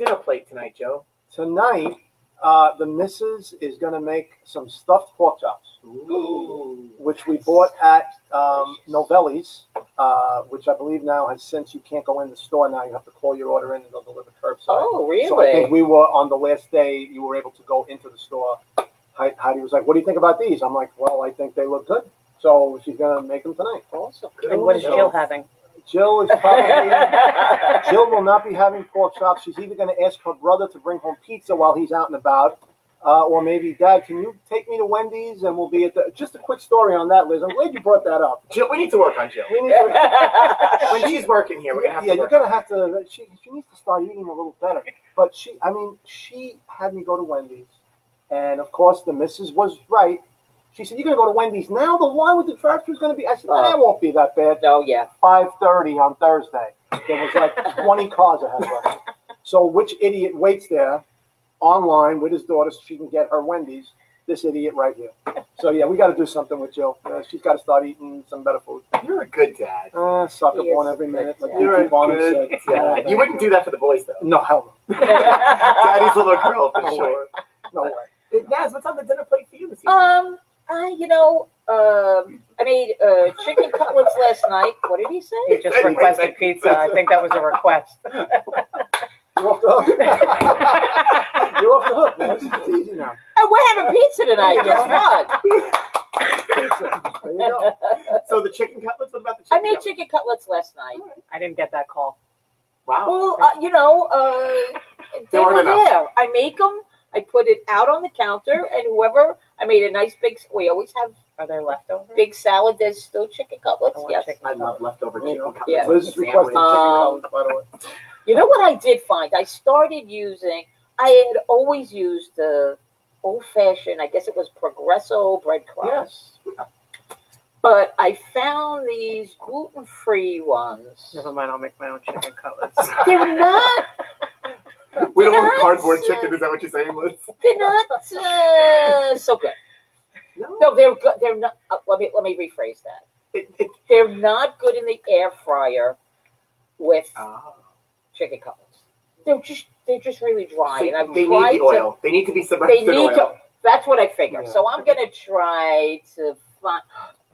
dinner plate tonight, Joe?
Tonight, uh, the missus is going to make some stuffed pork chops,
Ooh.
which we bought at um, Novelli's, uh, which I believe now has since you can't go in the store now. You have to call your order in and they'll deliver curbside.
Oh,
So I think
really?
we were on the last day. You were able to go into the store. Heidi Heidi was like, "What do you think about these?" I'm like, "Well, I think they look good." So she's gonna make them tonight.
Awesome.
And what is
So-
Jill having?
Jill is probably Jill will not be having pork chops. She's either going to ask her brother to bring home pizza while he's out and about, uh, or maybe Dad, can you take me to Wendy's and we'll be at the. Just a quick story on that, Liz. I'm glad you brought that up.
Jill, we need to work on Jill.
We need to,
When she's working here, we're going to have
yeah,
to
you're
work
gonna have to. She, she needs to start eating a little better. But she, I mean, she had me go to Wendy's, and of course, the missus was right. She said, "You're gonna go to Wendy's now. The line with the drive-thru is gonna be." I said, "That won't be that bad."
oh, yeah.
Five thirty on Thursday. There was like twenty cars ahead of us. So which idiot waits there online with his daughter so she can get her Wendy's? This idiot right here. So yeah, we got to do something with Jill. Uh, she's got to start eating some better food.
You're a good dad.
Uh, sucker
He
born
is
every minute. Like
dad.
You're a
Dickie Barnum
good
said.
dad. You wouldn't do that for the boys, though.
No, hell
Daddy's a little girl, for
no. No way.
sure.
No way.
Naz, what's on the dinner plate for you this evening?
Um, I, you know, um, I made uh, chicken cutlets last night. What did he say?
He just requested pizza. I think that was a request.
You're off the hook. You're off the hook, man. It's easy now.
Oh, we're having pizza tonight. Guess what?
Pizza. There you go.
so the chicken cutlets, what about the chicken
I made
cutlets?
chicken cutlets last night.
I didn't get that call.
Wow.
Well, uh, you know, uh, they
There weren't
were
enough.
there. I make them. I put it out on the counter, and whoever I made a nice big. We always have
Are there leftovers?
big salad. There's still chicken cutlets.
I want
Yes.
I love leftover chicken cutlets.
Yeah.
Liz is requesting chicken
Um,
cutlets, by the way.
You know what I did find? I started using. I had always used the old-fashioned. I guess it was Progresso breadcrumbs.
Yes.
But I found these gluten-free ones.
Never mind, I'll make my own chicken cutlets.
They're not.
We don't want cardboard chicken, is that what you're saying, Liz?
They're not uh, so good.
No.
No, they're good. They're not. Uh, let me let me rephrase that.
It, it,
They're not good in the air fryer with
ah.
chicken cutlets. They're just they're just really dry,
So
and I've
they
tried
need the
to.
oil. They need to be submerged in oil.
to. That's what I figured.
Yeah.
So I'm gonna try to find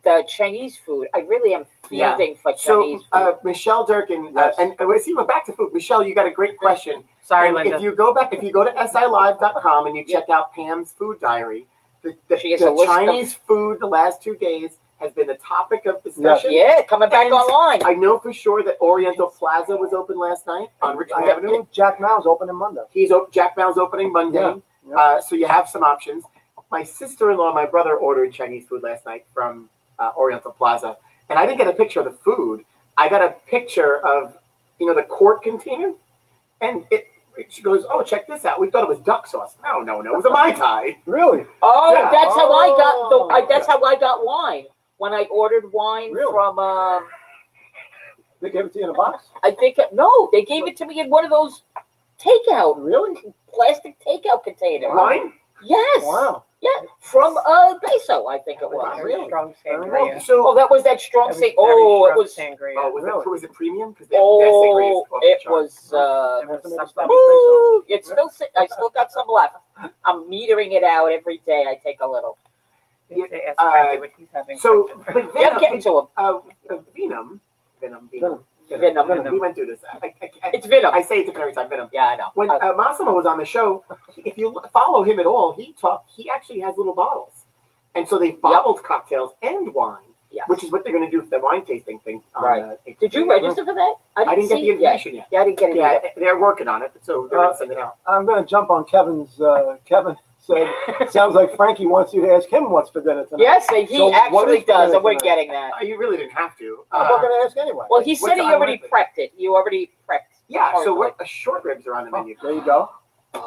the Chinese food. I really am
Yeah.
feeding for
So,
Chinese food.
uh, Michelle Durkin, uh,
Yes.
and uh, see, we're back to food. Michelle, you got a great question.
Sorry,
And
Linda.
If you go back, if you go to silive.com and you check out Pam's food diary, the, the,
She has
the
list of-
Chinese food the last two days has been the topic of discussion.
yeah, coming back
And
online.
I know for sure that Oriental Plaza was open last night on Richmond
I
Avenue.
think Jack Mao's opening Monday.
He's op- Jack Mao's opening Monday,
Yeah, yeah.
Uh, so you have some options. My sister-in-law, and my brother ordered Chinese food last night from uh, Oriental Plaza, and I didn't get a picture of the food. I got a picture of you know the quart container, and it. She goes, "Oh, check this out. We thought it was duck sauce. No, no, no. It was a mai tai.
Really?
Oh,
Yeah.
that's how I got the.
Oh.
I, that's how I got wine. when I ordered wine
Really?
from, um,
They gave it to you in a box?
I think, no, they gave it to me in one of those takeout,
Really?
plastic takeout containers.
Wine?
Yes.
Wow.
Yeah, from uh Beso, I think it was.
Very strong
Very
sangria.
So,
Oh, that was that strong
That was
thing. Oh, it
strong
was.
sangria.
oh, was
Really?
it, was it premium? Because their, their sangria is
Oh,
off the
it
charts.
was. Uh,
It was
Have to make a
something.
stop.
Woo! It's still. si- I still got some left. I'm metering it out every day. I take a little.
You have ask
Uh,
Bradley what he's having.
So,
for
but
Yeah, I'm getting
Venom,
to him.
uh, uh, Venom, Venom, Venom,
Venom.
Venom. We went through this. I, I, I,
It's Venom.
I say it different every time. Venom.
Yeah, I know.
When
Uh,
uh, Massimo was on the show, if you follow him at all, he talk, he actually has little bottles, and so they bottled cocktails and wine,
yeah.
which is what they're going to do for the wine tasting thing. On,
Right.
Uh,
Did you register for that?
I didn't get the
it yet.
yet.
Yeah, I didn't get it
Yeah,
yet.
they're working on it, so they're
Uh,
going to send it out.
I'm going to jump on Kevin's. Uh, Kevin said, sounds like Frankie wants you to ask him what's for dinner tonight.
Yes, and he
So what
actually
is for
does,
dinner
and we're
tonight?
getting that.
Uh, you really didn't have to.
I'm
Uh,
not going to ask anyway.
Well, he said he
the
already
unlikely?
prepped it. You already prepped.
yeah, so
Hardly.
what? Uh, short ribs are on the menu.
there you go.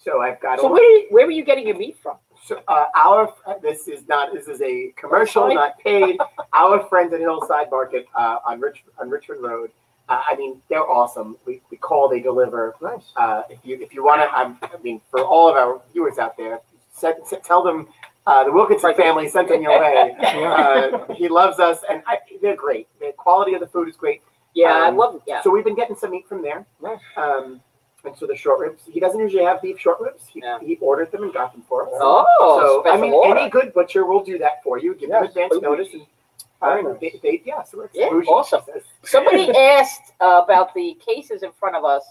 So I've got.
So
all-
where where were you getting your meat from?
So, uh, our this is not this is a commercial,
Sorry?
not paid. our friends at Hillside Market uh, on Rich on Richmond Road. Uh, I mean, they're awesome. We, we call, they deliver.
Nice.
Uh, if you if you want to, I mean, for all of our viewers out there, set, set- tell them uh, the Wilkinson family sent them your way. Uh, he loves us, and I, they're great. The quality of the food is great.
Yeah, I
Um,
love it. Yeah.
So we've been getting some meat from there.
Nice.
Um, and so the short ribs, he doesn't usually have beef short ribs. He,
Yeah.
he ordered them and got them for us.
Oh,
So I mean,
order.
any good butcher will do that for you. Give them
Yes.
advance notice, and uh,
Very nice.
they, they, yeah, so it's
Yeah,
bougie.
awesome. Somebody asked uh, about the cases in front of us.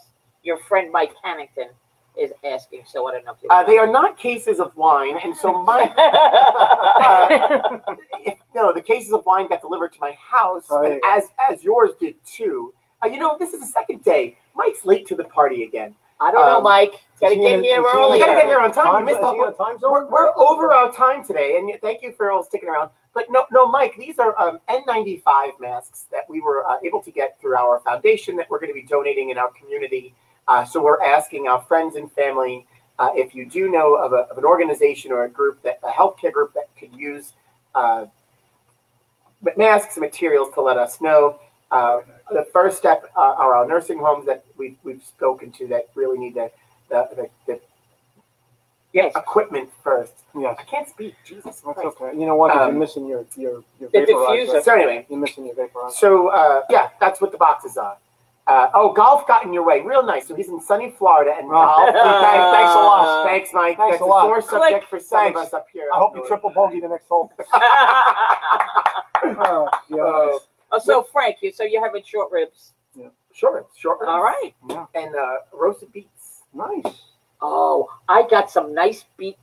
Your friend Mike Hannington is asking, so I don't know if you.
Uh, they are not cases of wine, and so my uh, if, no, the cases of wine got delivered to my house,
Oh, there
and
you
as as yours did too. Uh, you know, this is the second day. Mike's late to the party again.
I don't know,
um,
Mike. Gotta
is
get
in-
here
is he in-
early.
Gotta get here on time.
Time,
You missed the whole-
time zone?
We're, we're over our time today, and thank you for all sticking around. But no, no, Mike, these are um, N95 masks that we were uh, able to get through our foundation that we're going to be donating in our community. Uh, so we're asking our friends and family uh, if you do know of, a, of an organization or a group that a healthcare group that could use uh, masks and materials to let us know. Uh, the first step are our nursing homes that we've, we've spoken to that really need the, the, the, the
Yes.
equipment first.
Yes.
I can't speak. Jesus
That's
Christ.
okay. You know what? 'Cause
Um,
you're missing your your your
The
vaporizer.
diffuser.
So anyway,
You're missing your vaporizer.
so uh, yeah, that's what the boxes are. Uh, oh, golf got in your way. Real nice. So he's in sunny Florida and
Oh.
golf.
Thanks- thanks a lot.
Thanks, Mike.
Thanks
that's
a lot.
sore subject for some
Thanks.
of us up here.
I hope you triple bogey the next hole. Oh, yeah.
Uh,
oh, so Frank, you so you're having short ribs.
sure, sure.
All right.
yeah.
And uh, roasted beets.
Nice.
Oh, I got some nice beet,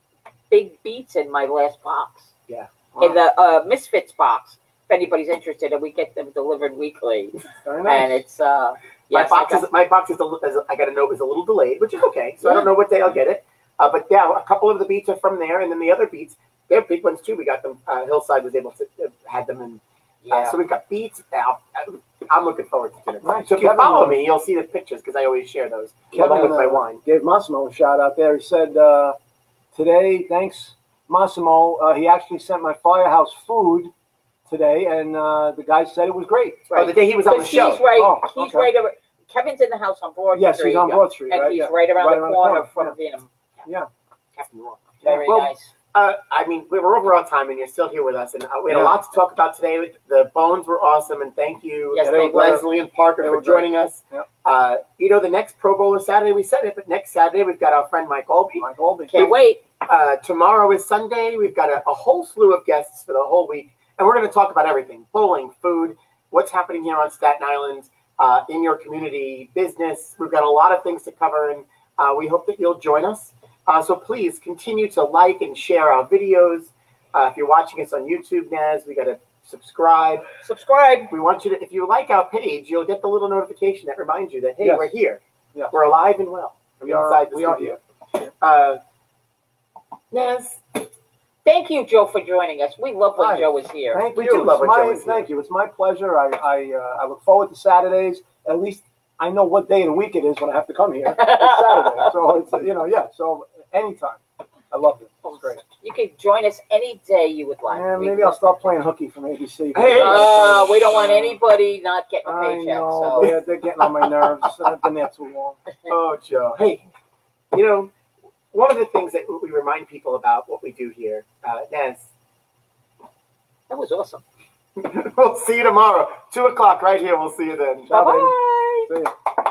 big beets in my last box.
Yeah.
In the uh, Misfits box. If anybody's interested, and we get them delivered weekly,
Very
and it's uh,
My
yes, I
box is my box is, a, is I got to know is a little delayed, which is okay. So I don't know what day I'll get it. Uh, but yeah, a couple of the beets are from there, and then the other beets, they're big ones too. We got them. Uh, Hillside was able to uh, had them, and uh,
yeah.
so we've got beets now. I'm looking forward to dinner.
Right,
So if you
Kevin,
follow
uh,
me, you'll see the pictures because I always share those
Kevin
with my
uh,
wine.
gave Massimo a shout out there. He said uh, today, thanks Massimo. Uh, he actually sent my firehouse food today, and uh, the guy said it was great.
Oh, the day he was on the
Because
show.
he's right.
Oh,
he's
okay.
right over. Kevin's in the house on Broad Street.
Yes,
Street.
he's on Broad Street,
and
right?
he's
yeah.
right around
Right
the
around the
corner
corner,
from Venom.
Captain Rourke.
Very
Well,
nice.
Uh, I mean, we were over our time, and you're still here with us, and uh, we had a lot to talk about today. The Bohns were awesome, and thank you,
Yes,
were.
Leslie and Parker, for
great.
joining us.
Yep.
Uh, you know, the next Pro Bowl is Saturday. We said it, but next Saturday we've got our friend Mike Aulby.
Mike Aulby.
Can't wait.
Uh, tomorrow is Sunday. We've got a, a whole slew of guests for the whole week, and we're going to talk about everything: bowling, food, what's happening here on Staten Island, uh, in your community, business. We've got a lot of things to cover, and uh, we hope that you'll join us. Uh, so please continue to like and share our videos. Uh, if you're watching us on YouTube, Naz, we got to subscribe.
Subscribe.
We want you to, if you like our page, you'll get the little notification that reminds you that hey,
Yes.
we're here.
Yes.
We're alive and well.
We are-
inside the
we are
studio. Uh, Naz,
Thank you, Joe, for joining us. We love when
Hi.
Joe is here.
Thank
We
you.
do love
It's
when Joe
my-
is here.
Thank you. It's my pleasure. I I, uh, I look forward to Saturdays. At least I know what day of the week it is when I have to come here. It's Saturday. So it's uh, you know yeah. So anytime. I love it. It's great.
You can join us any day you would like.
And maybe I'll stop playing hooky from ABC.
Hey,
Uh, we don't want anybody not getting a
I
paycheck,
know,
so.
they're, they're getting on my nerves. I've been there too long.
Oh, Joe. Hey, you know, one of the things that we remind people about what we do here, uh, Naz,
That was awesome.
we'll see you tomorrow, two o'clock, right here. We'll see you then.
Bye-bye.
See ya.